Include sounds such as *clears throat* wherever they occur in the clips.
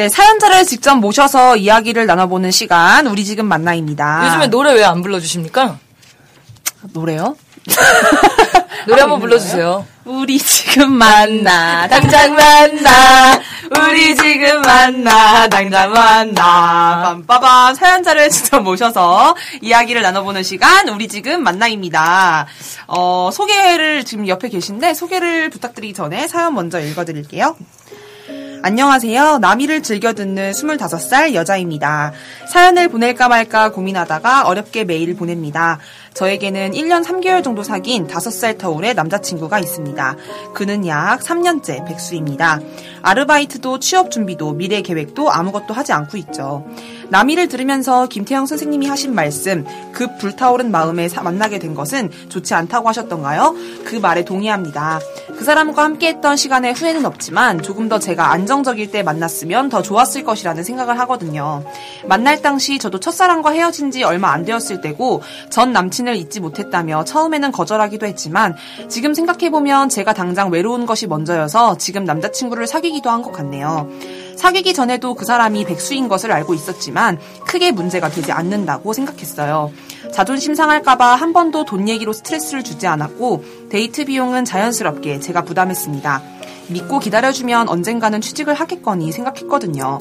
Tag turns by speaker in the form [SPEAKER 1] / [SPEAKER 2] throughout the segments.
[SPEAKER 1] 네, 사연자를 직접 모셔서 이야기를 나눠보는 시간, 우리 지금 만나입니다.
[SPEAKER 2] 요즘에 노래 왜 안 불러주십니까?
[SPEAKER 1] 노래요? *laughs*
[SPEAKER 2] 노래 한번 불러주세요.
[SPEAKER 1] 우리 지금 만나, 당장 만나, 우리 지금 만나, 당장 만나. 빰빠밤, 사연자를 직접 모셔서 이야기를 나눠보는 시간, 우리 지금 만나입니다. 어, 소개를 지금 옆에 계신데, 소개를 부탁드리기 전에 사연 먼저 읽어드릴게요. 안녕하세요. 남이를 즐겨 듣는 25살 여자입니다. 사연을 보낼까 말까 고민하다가 어렵게 메일을 보냅니다. 저에게는 1년 3개월 정도 사귄 5살 터울의 남자친구가 있습니다. 그는 약 3년째 백수입니다. 아르바이트도 취업 준비도 미래 계획도 아무것도 하지 않고 있죠. 남이를 들으면서 김태형 선생님이 하신 말씀, 급 불타오른 마음에 사- 만나게 된 것은 좋지 않다고 하셨던가요? 그 말에 동의합니다. 그 사람과 함께했던 시간에 후회는 없지만 조금 더 제가 안정적일 때 만났으면 더 좋았을 것이라는 생각을 하거든요. 만날 당시 저도 첫사랑과 헤어진 지 얼마 안 되었을 때고 전 남친을 잊지 못했다며 처음에는 거절하기도 했지만 지금 생각해보면 제가 당장 외로운 것이 먼저여서 지금 남자친구를 사귀 기도 한 것 같네요. 사귀기 전에도 그 사람이 백수인 것을 알고 있었지만 크게 문제가 되지 않는다고 생각했어요. 자존심 상할까봐 한 번도 돈 얘기로 스트레스를 주지 않았고 데이트 비용은 자연스럽게 제가 부담했습니다. 믿고 기다려주면 언젠가는 취직을 하겠거니 생각했거든요.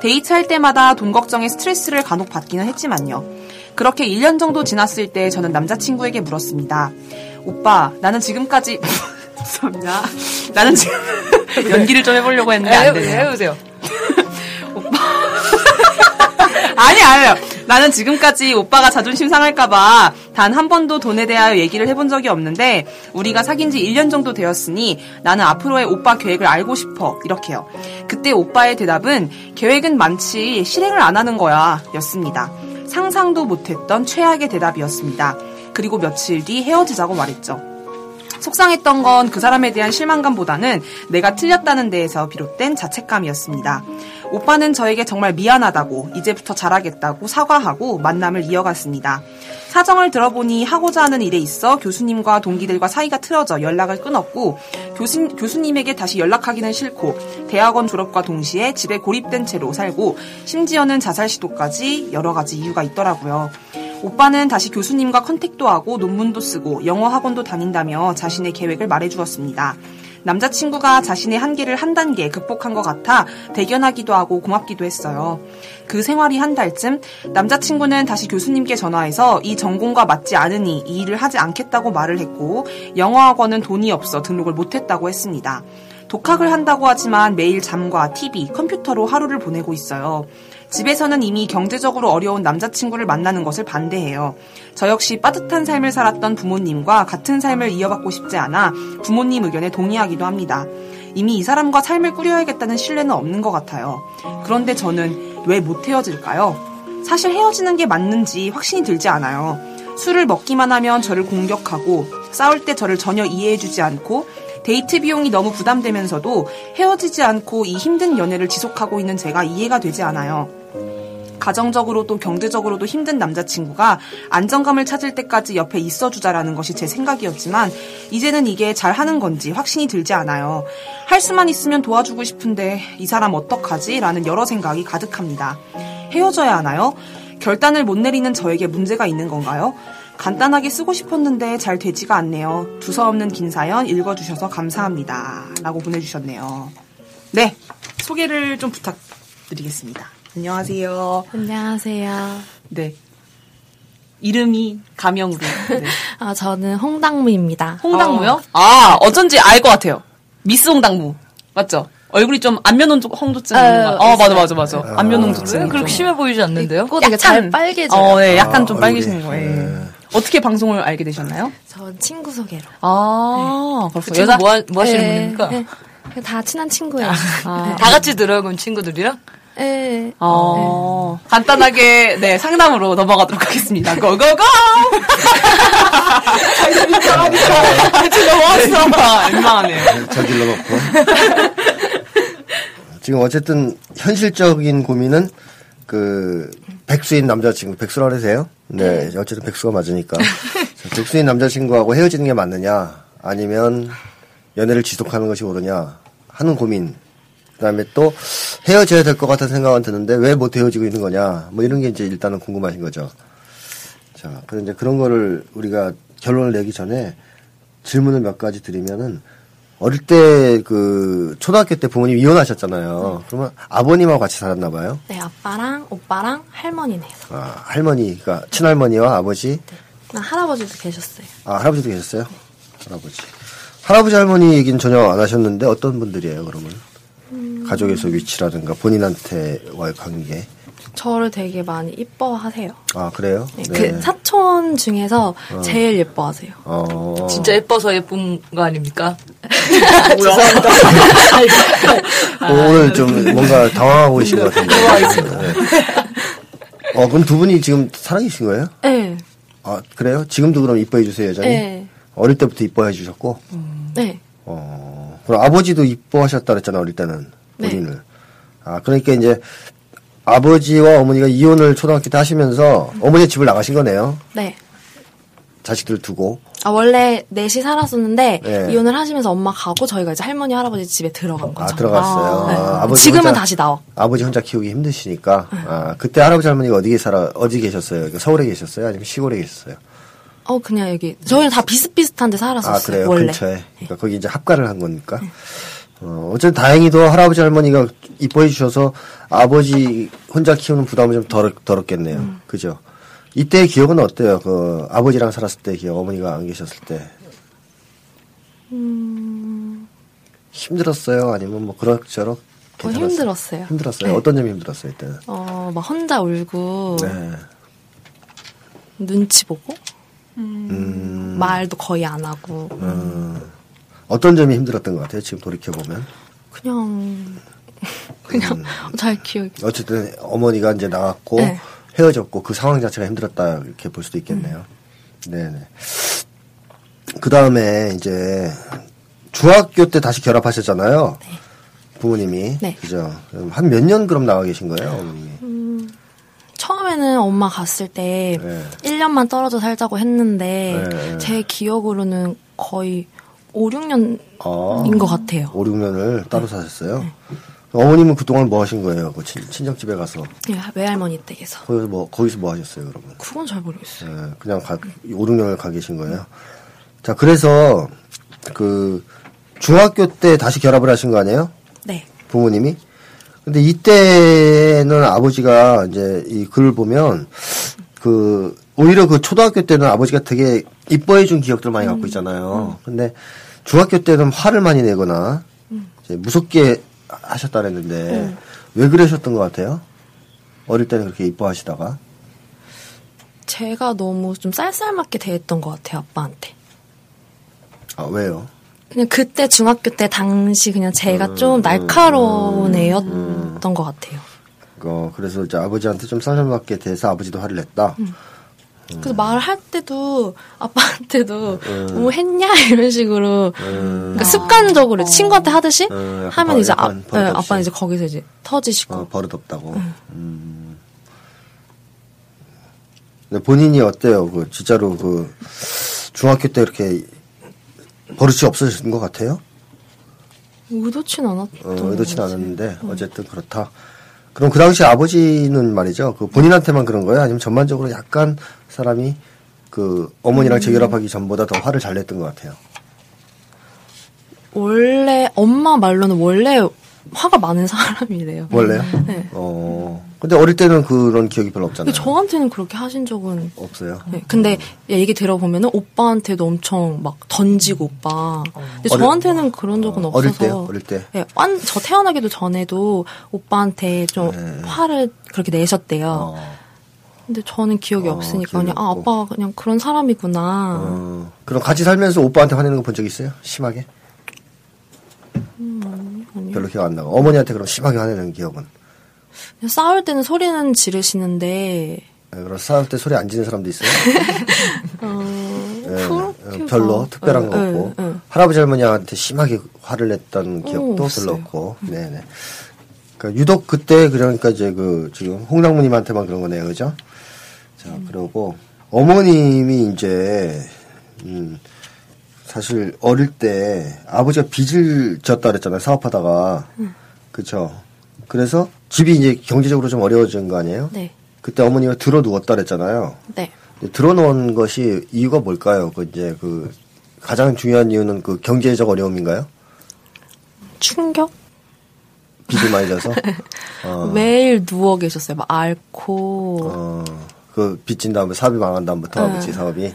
[SPEAKER 1] 데이트할 때마다 돈 걱정에 스트레스를 간혹 받기는 했지만요. 그렇게 1년 정도 지났을 때 저는 남자친구에게 물었습니다. 오빠, 나는 지금까지 *laughs* 죄송합니다. 나는 지금 *laughs* 연기를 좀 해보려고 했는데 안 되네요.
[SPEAKER 2] 해보세요. *laughs*
[SPEAKER 1] 아니, 아니요. 나는 지금까지 오빠가 자존심 상할까봐 단 한 번도 돈에 대하여 얘기를 해본 적이 없는데 우리가 사귄 지 1년 정도 되었으니 나는 앞으로의 오빠 계획을 알고 싶어. 이렇게요. 그때 오빠의 대답은 계획은 많지 실행을 안 하는 거야. 였습니다. 상상도 못했던 최악의 대답이었습니다. 그리고 며칠 뒤 헤어지자고 말했죠. 속상했던 건 그 사람에 대한 실망감보다는 내가 틀렸다는 데에서 비롯된 자책감이었습니다. 오빠는 저에게 정말 미안하다고 이제부터 잘하겠다고 사과하고 만남을 이어갔습니다. 사정을 들어보니 하고자 하는 일에 있어 교수님과 동기들과 사이가 틀어져 연락을 끊었고 교수, 교수님에게 다시 연락하기는 싫고 대학원 졸업과 동시에 집에 고립된 채로 살고 심지어는 자살 시도까지 여러 가지 이유가 있더라고요. 오빠는 다시 교수님과 contact도 하고 논문도 쓰고 영어 학원도 다닌다며 자신의 계획을 말해주었습니다. 남자친구가 자신의 한계를 한 단계 극복한 것 같아 대견하기도 하고 고맙기도 했어요. 그 생활이 한 달쯤 남자친구는 다시 교수님께 전화해서 이 전공과 맞지 않으니 이 일을 하지 않겠다고 말을 했고 영어 학원은 돈이 없어 등록을 못했다고 했습니다. 독학을 한다고 하지만 매일 잠과 TV, 컴퓨터로 하루를 보내고 있어요. 집에서는 이미 경제적으로 어려운 남자친구를 만나는 것을 반대해요. 저 역시 빠듯한 삶을 살았던 부모님과 같은 삶을 이어받고 싶지 않아 부모님 의견에 동의하기도 합니다. 이미 이 사람과 삶을 꾸려야겠다는 신뢰는 없는 것 같아요. 그런데 저는 왜 못 헤어질까요? 사실 헤어지는 게 맞는지 확신이 들지 않아요. 술을 먹기만 하면 저를 공격하고 싸울 때 저를 전혀 이해해주지 않고 데이트 비용이 너무 부담되면서도 헤어지지 않고 이 힘든 연애를 지속하고 있는 제가 이해가 되지 않아요. 가정적으로도 경제적으로도 힘든 남자친구가 안정감을 찾을 때까지 옆에 있어주자라는 것이 제 생각이었지만 이제는 이게 잘 하는 건지 확신이 들지 않아요. 할 수만 있으면 도와주고 싶은데 이 사람 어떡하지? 라는 여러 생각이 가득합니다. 헤어져야 하나요? 결단을 못 내리는 저에게 문제가 있는 건가요? 간단하게 쓰고 싶었는데 잘 되지가 않네요. 두서없는 긴 사연 읽어주셔서 감사합니다. 라고 보내주셨네요. 네. 소개를 좀 부탁드리겠습니다. 안녕하세요.
[SPEAKER 3] 안녕하세요.
[SPEAKER 1] 네. 이름이 가명으로. 네. *laughs*
[SPEAKER 3] 아, 저는 홍당무입니다.
[SPEAKER 1] 홍당무요? 아, 어쩐지 알 것 같아요. 미스 홍당무. 맞죠? 얼굴이 좀 안면 홍조증.
[SPEAKER 3] 네,
[SPEAKER 1] 어, 맞아, 맞아, 맞아. 안면 홍조증.
[SPEAKER 2] 왜 그렇게 심해 보이지 않는데요?
[SPEAKER 3] 코 되게 잘 빨개져요.
[SPEAKER 1] 어, 네, 약간
[SPEAKER 4] 아,
[SPEAKER 1] 좀
[SPEAKER 4] 얼굴이.
[SPEAKER 1] 빨개지는 거예요.
[SPEAKER 4] 네.
[SPEAKER 1] 어떻게 방송을 알게 되셨나요?
[SPEAKER 3] 전 친구 소개로.
[SPEAKER 1] 아,
[SPEAKER 2] 그
[SPEAKER 1] 그렇군요.
[SPEAKER 2] 친구 뭐, 하, 뭐 하시는
[SPEAKER 3] 네,
[SPEAKER 2] 분입니까?
[SPEAKER 3] 네. 다 친한 친구예요.
[SPEAKER 1] 아.
[SPEAKER 2] 다 같이 그럼 친구들이랑?
[SPEAKER 3] 네.
[SPEAKER 1] 어, 간단하게, 네, 상담으로 넘어가도록 하겠습니다. 고고고! 같이 넘어왔어. 민망하네요.
[SPEAKER 4] 저질러 놓고. 지금 어쨌든 현실적인 고민은 그 백수인 남자친구 백수라 그러세요? 네, 어쨌든 백수가 맞으니까 자, 백수인 남자친구하고 헤어지는 게 맞느냐 아니면 연애를 지속하는 것이 옳으냐 하는 고민. 그 다음에 또 헤어져야 될 것 같은 생각은 드는데 왜 못 헤어지고 있는 거냐 뭐 이런 게 이제 일단은 궁금하신 거죠. 자, 이제 그런 거를 우리가 결론을 내기 전에 질문을 몇 가지 드리면은 어릴 때 그 초등학교 때 부모님 이혼하셨잖아요. 그러면 아버님하고 같이 살았나 봐요.
[SPEAKER 3] 네, 아빠랑 오빠랑 할머니네요.
[SPEAKER 4] 아, 할머니, 그러니까 친할머니와 아버지,
[SPEAKER 3] 나 할아버지도 계셨어요.
[SPEAKER 4] 아 할아버지도 계셨어요? 할아버지. 할아버지 할머니 얘기는 전혀 안 하셨는데 어떤 분들이에요, 그러면? 가족에서 위치라든가 본인한테와의 관계.
[SPEAKER 3] 저를 되게 많이 이뻐하세요.
[SPEAKER 4] 아 그래요?
[SPEAKER 3] 네, 그 사촌 중에서 제일 예뻐하세요.
[SPEAKER 4] 어.
[SPEAKER 2] 진짜 예뻐서 예쁜 거 아닙니까? *laughs*
[SPEAKER 4] 어, 오늘 좀 뭔가 당황하고 계신 것 같은데. 네. 어 그럼 두 분이 지금 사랑이신 거예요?
[SPEAKER 3] 네.
[SPEAKER 4] 아 그래요? 지금도 그럼 이뻐해 주세요, 여전히.
[SPEAKER 3] 네.
[SPEAKER 4] 어릴 때부터 이뻐해 주셨고.
[SPEAKER 3] 네.
[SPEAKER 4] 어, 그럼 아버지도 이뻐하셨다 그랬잖아, 어릴 때는.
[SPEAKER 3] 네.
[SPEAKER 4] 본인을. 아, 그러니까 이제 아버지와 어머니가 이혼을 초등학교 때 하시면서 어머니 집을 나가신 거네요.
[SPEAKER 3] 네.
[SPEAKER 4] 자식들 두고.
[SPEAKER 3] 아, 원래 넷이 살았었는데,
[SPEAKER 4] 네.
[SPEAKER 3] 이혼을 하시면서 엄마 가고, 저희가 이제 할머니, 할아버지 집에 들어간 거죠.
[SPEAKER 4] 아, 들어갔어요.
[SPEAKER 3] 네.
[SPEAKER 4] 아, 아버지
[SPEAKER 3] 지금은
[SPEAKER 4] 혼자-
[SPEAKER 3] 다시 나와.
[SPEAKER 4] 아버지 혼자 키우기 힘드시니까. 아, 그때 할아버지 할머니가 어디 살아, 어디 계셨어요? 그러니까 서울에 계셨어요? 아니면 시골에 계셨어요?
[SPEAKER 3] 어, 그냥 여기. 저희는 다 비슷비슷한 데 살았었어요.
[SPEAKER 4] 아, 그래요?
[SPEAKER 3] 원래.
[SPEAKER 4] 근처에. 그러니까 거기 이제 합가를 한 거니까. 어, 어쨌든 다행히도 할아버지 할머니가 이뻐해 주셔서 아버지 혼자 키우는 부담은 좀 덜, 덜었겠네요.
[SPEAKER 3] 음.
[SPEAKER 4] 그죠? 이때의 기억은 어때요? 그, 아버지랑 살았을 때 기억, 어머니가 안 계셨을 때.
[SPEAKER 3] 음.
[SPEAKER 4] 힘들었어요? 아니면 뭐 그럭저럭?
[SPEAKER 3] 어,
[SPEAKER 4] 괜찮았어요?
[SPEAKER 3] 힘들었어요.
[SPEAKER 4] 힘들었어요?
[SPEAKER 3] 네.
[SPEAKER 4] 어떤 점이 힘들었어요, 이때는?
[SPEAKER 3] 어, 막 혼자 울고,
[SPEAKER 4] 네.
[SPEAKER 3] 눈치 보고,
[SPEAKER 4] 음,
[SPEAKER 3] 말도 거의 안 하고,
[SPEAKER 4] 음, 어떤 점이 힘들었던 것 같아요, 지금 돌이켜 보면?
[SPEAKER 3] 그냥, *laughs* 그냥, 잘 기억이.
[SPEAKER 4] 어쨌든 어머니가 이제 나갔고
[SPEAKER 3] 네.
[SPEAKER 4] 헤어졌고 그 상황 자체가 힘들었다 이렇게 볼 수도 있겠네요. 네네. 그 다음에 이제 중학교 때 다시 결합하셨잖아요. 부모님이
[SPEAKER 3] 네.
[SPEAKER 4] 그죠? 한 몇 년 그럼 나와 계신 거예요, 어머님이?
[SPEAKER 3] 처음에는 엄마 갔을 때
[SPEAKER 4] 네.
[SPEAKER 3] 1년만 떨어져 살자고 했는데
[SPEAKER 4] 네.
[SPEAKER 3] 제 기억으로는 거의 5, 6년인
[SPEAKER 4] 아,
[SPEAKER 3] 것 같아요.
[SPEAKER 4] 5, 6년을
[SPEAKER 3] 네.
[SPEAKER 4] 따로 사셨어요. 어머님은 그동안 뭐 하신 거예요? 그 친, 친정집에 가서
[SPEAKER 3] 예, 외할머니 댁에서.
[SPEAKER 4] 거기서 뭐 거기서 뭐 하셨어요, 그러면?
[SPEAKER 3] 그건 잘 모르겠어요.
[SPEAKER 4] 예, 그냥 가, 5, 6년을 가 계신 거예요. 자, 그래서 그 중학교 때 다시 결합을 하신 거 아니에요?
[SPEAKER 3] 네.
[SPEAKER 4] 부모님이? 근데 이때는 아버지가 이제 이 글을 보면 그 오히려 그 초등학교 때는 아버지가 되게 이뻐해 준 기억들 많이 갖고 있잖아요. 근데 중학교 때는 화를 많이 내거나 이제 무섭게 하셨다 그랬는데 왜 그러셨던 것 같아요? 어릴 때는 그렇게 이뻐하시다가
[SPEAKER 3] 제가 너무 좀 쌀쌀맞게 대했던 것 같아요, 아빠한테.
[SPEAKER 4] 아 왜요?
[SPEAKER 3] 그냥 그때 중학교 때 당시 그냥 제가 좀 날카로운 애였던 것 같아요.
[SPEAKER 4] 어, 그래서 이제 아버지한테 좀 쌀쌀맞게 대해서 아버지도 화를 냈다.
[SPEAKER 3] 그래서 말할 때도 아빠한테도 뭐 했냐 이런 식으로 그러니까 습관적으로 친구한테 하듯이
[SPEAKER 4] 음,
[SPEAKER 3] 하면
[SPEAKER 4] 버-
[SPEAKER 3] 이제 아, 네. 아빠는 이제 거기서 이제 터지시고
[SPEAKER 4] 어, 버릇 없다고. 음. 근데 본인이 어때요? 그 진짜로 그 중학교 때 이렇게 버릇이 없어진 것 같아요?
[SPEAKER 3] 의도치 않았던
[SPEAKER 4] 어, 의도치
[SPEAKER 3] 것
[SPEAKER 4] 않았는데 어쨌든 그렇다. 그럼 그 당시 아버지는 말이죠. 그 본인한테만 그런 거예요? 아니면 전반적으로 약간 사람이 그 어머니랑 재결합하기 전보다 더 화를 잘 냈던 것 같아요.
[SPEAKER 3] 원래 엄마 말로는 원래 화가 많은 사람이래요.
[SPEAKER 4] 원래요?
[SPEAKER 3] 네.
[SPEAKER 4] 어. 근데 어릴 때는 그런 기억이 별로 없잖아요.
[SPEAKER 3] 근데 저한테는 그렇게 하신 적은
[SPEAKER 4] 없어요.
[SPEAKER 3] 네. 근데 얘기 들어보면은 오빠한테도 엄청 막 던지고 오빠. 근데
[SPEAKER 4] 어릴-
[SPEAKER 3] 저한테는 그런 적은 없어서.
[SPEAKER 4] 어릴 때요? 어릴 때?
[SPEAKER 3] 네, 완, 저 태어나기도 전에도 오빠한테 좀
[SPEAKER 4] 네.
[SPEAKER 3] 화를 그렇게 내셨대요.
[SPEAKER 4] 어.
[SPEAKER 3] 근데 저는 기억이
[SPEAKER 4] 어,
[SPEAKER 3] 없으니까 그냥 아. 아빠가 그냥 그런 사람이구나.
[SPEAKER 4] 어. 그럼 같이 살면서 오빠한테 화내는 거 본 적 있어요? 심하게?
[SPEAKER 3] 음, 아니요.
[SPEAKER 4] 별로 기억 안 나고. 어머니한테 그럼 심하게 화내는 기억은?
[SPEAKER 3] 그냥 싸울 때는 소리는 지르시는데
[SPEAKER 4] 네, 그럼 싸울 때 소리 안 지는 사람도 있어요? *laughs*
[SPEAKER 3] 어,
[SPEAKER 4] 네, 어, 별로
[SPEAKER 3] 막-
[SPEAKER 4] 특별한 거
[SPEAKER 3] 네,
[SPEAKER 4] 없고
[SPEAKER 3] 네, 네.
[SPEAKER 4] 할아버지 할머니한테 심하게 화를 냈던 기억도 별로
[SPEAKER 3] 없어요.
[SPEAKER 4] 없고 네네 그러니까 유독 그때 그러니까 이제 그 지금 홍장모님한테만 그런 거네요 그죠 자
[SPEAKER 3] 음.
[SPEAKER 4] 그러고 어머님이 이제 음 사실 어릴 때 아버지가 빚을 졌다 그랬잖아요 사업하다가
[SPEAKER 3] 음.
[SPEAKER 4] 그쵸 그래서 집이 이제 경제적으로 좀 어려워진 거 아니에요
[SPEAKER 3] 네,
[SPEAKER 4] 그때 어머니가 들어 누웠다 그랬잖아요
[SPEAKER 3] 네.
[SPEAKER 4] 들어 놓은 것이 이유가 뭘까요? 그 이제 그 가장 중요한 이유는 그 경제적 어려움인가요?
[SPEAKER 3] 충격?
[SPEAKER 4] 많이 져서 어,
[SPEAKER 3] 매일 누워 계셨어요. 막 앓고
[SPEAKER 4] 어, 그 빚진 다음에 사업이 망한 다음부터
[SPEAKER 3] 네.
[SPEAKER 4] 아버지 사업이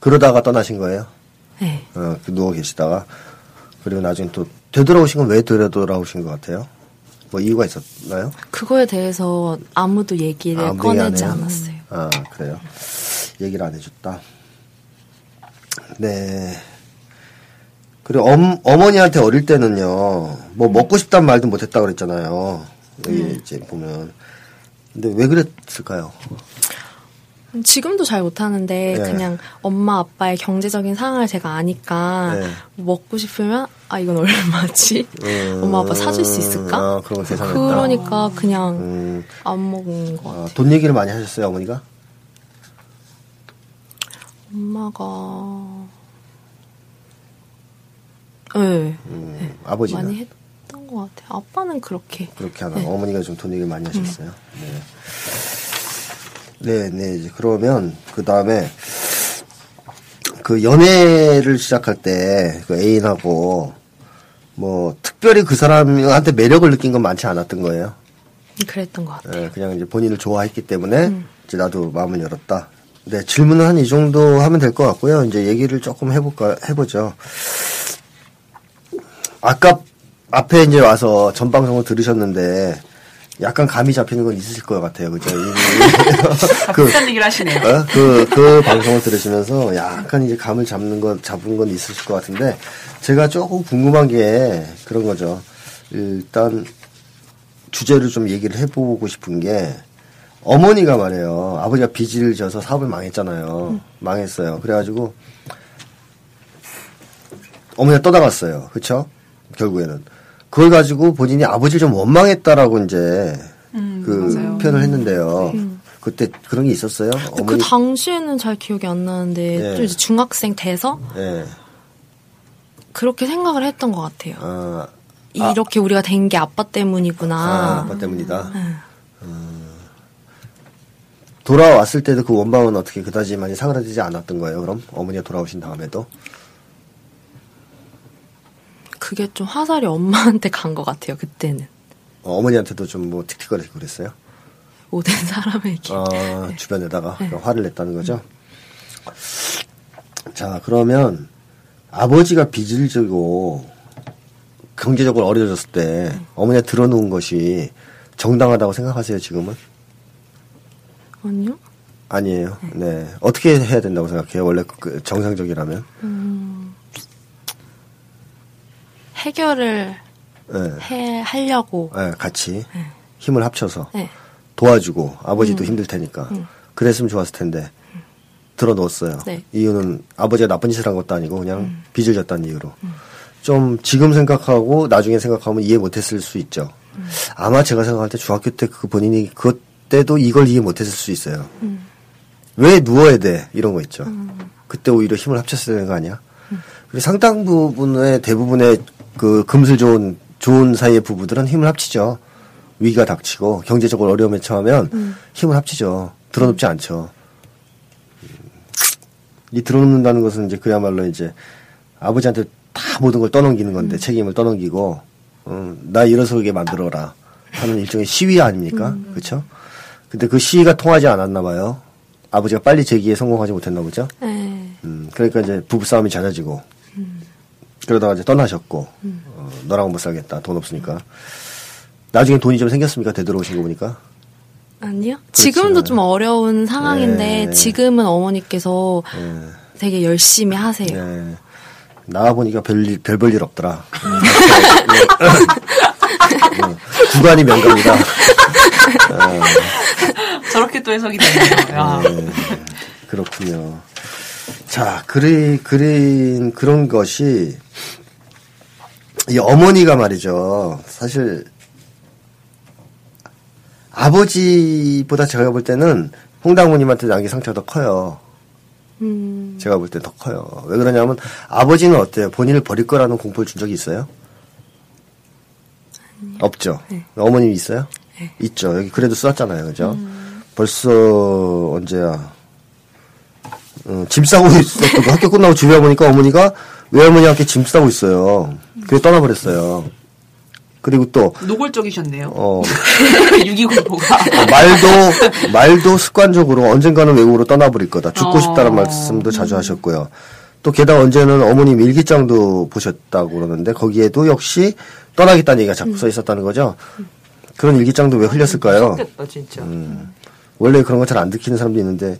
[SPEAKER 4] 그러다가 떠나신 거예요?
[SPEAKER 3] 네.
[SPEAKER 4] 어, 그 누워 계시다가 그리고 나중에 또 되돌아오신 건 왜 되돌아오신 것 같아요? 뭐 이유가 있었나요?
[SPEAKER 3] 그거에 대해서 아무도 얘기를
[SPEAKER 4] 아, 아무도
[SPEAKER 3] 꺼내지? 않았어요.
[SPEAKER 4] 아 그래요. 얘기를 안 해줬다. 네. 그리고 엄, 어머니한테 어릴 때는요, 뭐 먹고 싶단 말도 못했다 그랬잖아요. 여기
[SPEAKER 3] 음.
[SPEAKER 4] 이제 보면. 근데 왜 그랬을까요?
[SPEAKER 3] 지금도 잘 못하는데
[SPEAKER 4] 네.
[SPEAKER 3] 그냥 엄마 아빠의 경제적인 상황을 제가 아니까
[SPEAKER 4] 네.
[SPEAKER 3] 먹고 싶으면 아 이건 얼마지? 엄마 아빠 사줄 수 있을까?
[SPEAKER 4] 아, 그런 걸 계산했다.
[SPEAKER 3] 그러니까 그냥
[SPEAKER 4] 음,
[SPEAKER 3] 안 먹은 것
[SPEAKER 4] 아,
[SPEAKER 3] 같아요.
[SPEAKER 4] 돈 얘기를 많이 하셨어요, 어머니가?
[SPEAKER 3] 엄마가 네,
[SPEAKER 4] 음, 아버지는?
[SPEAKER 3] 많이 했던 것 같아요. 아빠는 그렇게
[SPEAKER 4] 그렇게 하나
[SPEAKER 3] 네. 음.
[SPEAKER 4] 어머니가 좀 돈 얘기를 많이 하셨어요. 네. 네, 네, 이제 그러면 그 다음에 그 연애를 시작할 때 그 애인하고 뭐 특별히 그 사람한테 매력을 느낀 건 많지 않았던 거예요.
[SPEAKER 3] 그랬던 것 같아요.
[SPEAKER 4] 예, 그냥 이제 본인을 좋아했기 때문에
[SPEAKER 3] 음.
[SPEAKER 4] 이제 나도 마음을 열었다. 네, 질문은 한 이 정도 하면 될 것 같고요. 이제 얘기를 조금 해볼까 해보죠. 아까 앞에 이제 와서 전 방송을 들으셨는데 약간 감이 잡히는 건 있으실 것 같아요, 그죠? 이- *laughs* 그,
[SPEAKER 1] 얘기를 하시네요.
[SPEAKER 4] 어? 그, 그 방송을 들으시면서 약간 이제 감을 잡는 건, 잡은 건 있으실 것 같은데, 제가 조금 궁금한 게 그런 거죠. 일단, 주제를 좀 얘기를 해보고 싶은 게, 어머니가 말이에요. 아버지가 빚을 져서 사업을 망했잖아요. 망했어요. 그래가지고, 어머니가 떠나갔어요. 그쵸? 결국에는. 그걸 가지고 본인이 아버지를 좀 원망했다라고 이제,
[SPEAKER 1] 음,
[SPEAKER 4] 그
[SPEAKER 1] 맞아요.
[SPEAKER 4] 표현을 했는데요. 그때 그런 게 있었어요?
[SPEAKER 3] 근데 그 당시에는 잘 기억이 안 나는데
[SPEAKER 4] 네.
[SPEAKER 3] 좀 이제 중학생 돼서
[SPEAKER 4] 예.
[SPEAKER 3] 그렇게 생각을 했던 것 같아요.
[SPEAKER 4] 아,
[SPEAKER 3] 이렇게 우리가 된 게 아빠 때문이구나.
[SPEAKER 4] 아, 아빠 때문이다. 음. 돌아왔을 때도 그 원방은 어떻게 그다지 많이 사그라들지 않았던 거예요, 그럼? 어머니가 돌아오신 다음에도?
[SPEAKER 3] 그게 좀 화살이 엄마한테 간 것 같아요. 그때는
[SPEAKER 4] 어, 어머니한테도 좀 뭐 틱틱거리고 그랬어요?
[SPEAKER 3] 모든 *laughs* 사람에게.
[SPEAKER 4] 아, 주변에다가 화를 냈다는 거죠? 자, 그러면 아버지가 빚을 지고 경제적으로 어려졌을 때 어머니가 들어놓은 것이 정당하다고 생각하세요, 지금은?
[SPEAKER 3] 아니요?
[SPEAKER 4] 아니에요. 네. 어떻게 해야 된다고 생각해요? 원래 그 정상적이라면?
[SPEAKER 3] 해결을
[SPEAKER 4] 네.
[SPEAKER 3] 해 하려고.
[SPEAKER 4] 네, 같이 힘을 합쳐서
[SPEAKER 3] 네.
[SPEAKER 4] 도와주고 아버지도 힘들 테니까 그랬으면 좋았을 텐데 들어 놓았어요.
[SPEAKER 3] 네.
[SPEAKER 4] 이유는 아버지가 나쁜 짓을 한 것도 아니고 그냥 빚을 졌다는 이유로 좀 지금 생각하고 나중에 생각하면 이해 못했을 수 있죠. 아마 제가 생각할 때 중학교 때 그 본인이 그때도 이걸 이해 못했을 수 있어요. 왜 누워야 돼 이런 거 있죠. 그때 오히려 힘을 합쳤어야 되는 거 아니야? 그리고 상당 부분의 대부분의 그 금슬 좋은 좋은 사이의 부부들은 힘을 합치죠. 위기가 닥치고 경제적으로 어려움에 처하면 힘을 합치죠. 들어눕지 않죠. 음, 이 들어눕는다는 것은 이제 그야말로 이제 아버지한테 다 모든 걸 떠넘기는 건데 책임을 떠넘기고 어, 나 일어서게 만들어라 하는 일종의 시위 아닙니까? 그렇죠? 근데 그 시위가 통하지 않았나 봐요. 아버지가 빨리 재기에 성공하지 못했나 보죠.
[SPEAKER 3] 네.
[SPEAKER 4] 음, 그러니까 이제 부부싸움이 잦아지고, 그러다가 이제 떠나셨고, 어, 너랑은 못 살겠다. 돈 없으니까. 나중에 돈이 좀 생겼습니까? 되돌아오신 거 보니까.
[SPEAKER 3] 아니요. 지금도 좀 어려운 상황인데
[SPEAKER 4] 네.
[SPEAKER 3] 지금은 어머니께서
[SPEAKER 4] 예,
[SPEAKER 3] 되게 열심히 하세요.
[SPEAKER 4] 예. 나와 보니까 별일, 별볼 일 없더라. 어, 구간이 명감이다.
[SPEAKER 1] 저렇게 또 해석이 되네요. 야.
[SPEAKER 4] 네, 그렇군요. 자, 그리, 그린 그런 것이, 이 어머니가 말이죠. 사실, 아버지보다 제가 볼 때는 홍당무님한테 남긴 상처가 더 커요.
[SPEAKER 3] 음,
[SPEAKER 4] 제가 볼 때 더 커요. 왜 그러냐면, 아버지는 어때요? 본인을 버릴 거라는 공포를 준 적이 있어요? 없죠. 어머님이 있어요? 있죠. 여기 그래도 써왔잖아요. 그죠? 벌써 언제야? 어, 짐 싸고 있었던 거 학교 끝나고 집에 와보니까 어머니가 외할머니와 함께 짐 싸고 있어요. 그래 떠나버렸어요. 그리고 또
[SPEAKER 1] 노골적이셨네요.
[SPEAKER 4] 어, *laughs*
[SPEAKER 1] 유기공포가.
[SPEAKER 4] 말도 말도 습관적으로 언젠가는 외국으로 떠나버릴 거다. 죽고
[SPEAKER 1] 어.
[SPEAKER 4] 싶다는 말씀도 자주 하셨고요. 또 게다가 언제는 어머님 일기장도 보셨다고 그러는데 거기에도 역시 떠나겠다는 얘기가 자꾸 써 있었다는 거죠. 그런 일기장도 왜 흘렸을까요?
[SPEAKER 2] 됐다 진짜.
[SPEAKER 4] 원래 그런 거 잘 안 듣기는 사람도 있는데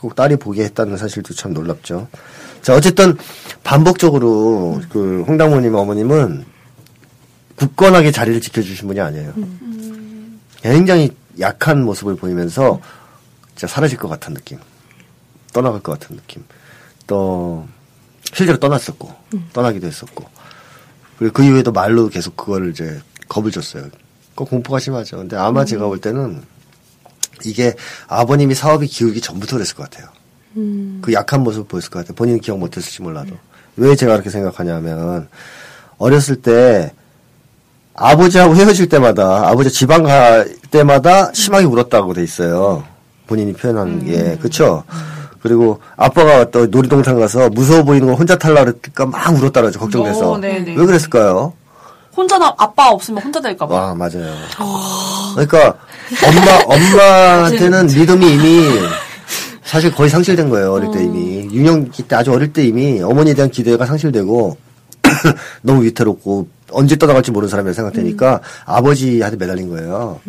[SPEAKER 4] 꼭 딸이 보게 했다는 사실도 참 놀랍죠. 자 어쨌든 반복적으로 그 홍당무님 어머님은 굳건하게 자리를 지켜주신 분이 아니에요. 굉장히 약한 모습을 보이면서 진짜 사라질 것 같은 느낌, 떠나갈 것 같은 느낌. 또 실제로 떠났었고 떠나기도 했었고 그리고 그 이후에도 말로 계속 그걸 이제 겁을 줬어요. 꼭 공포가 심하죠. 근데 아마 제가 볼 때는 이게 아버님이 사업이 기울기 전부터 그랬을 것 같아요. 그 약한 모습을 보였을 것 같아요. 본인은 기억 못했을지 몰라도. 왜 제가 그렇게 생각하냐면, 어렸을 때, 아버지하고 헤어질 때마다, 아버지 지방 갈 때마다 심하게 울었다고 돼 있어요. 본인이 표현하는 게. 그쵸? 그리고 아빠가 또 놀이동산 가서 무서워 보이는 걸 혼자 탈라 그러니까 막 울었다 그러죠. 걱정돼서.
[SPEAKER 1] 어, 네네.
[SPEAKER 4] 왜 그랬을까요?
[SPEAKER 1] 혼자 나 아빠 없으면 혼자 될까 봐.
[SPEAKER 4] 와, 맞아요. 그러니까 엄마 엄마한테는 *laughs* 믿음이 이미 사실 거의 상실된 거예요. 어릴 때 이미 유년기 때 아주 어릴 때 이미 어머니에 대한 기대가 상실되고 *clears throat* 너무 위태롭고 언제 떠나갈지 모르는 사람이라 생각되니까 아버지한테 매달린 거예요.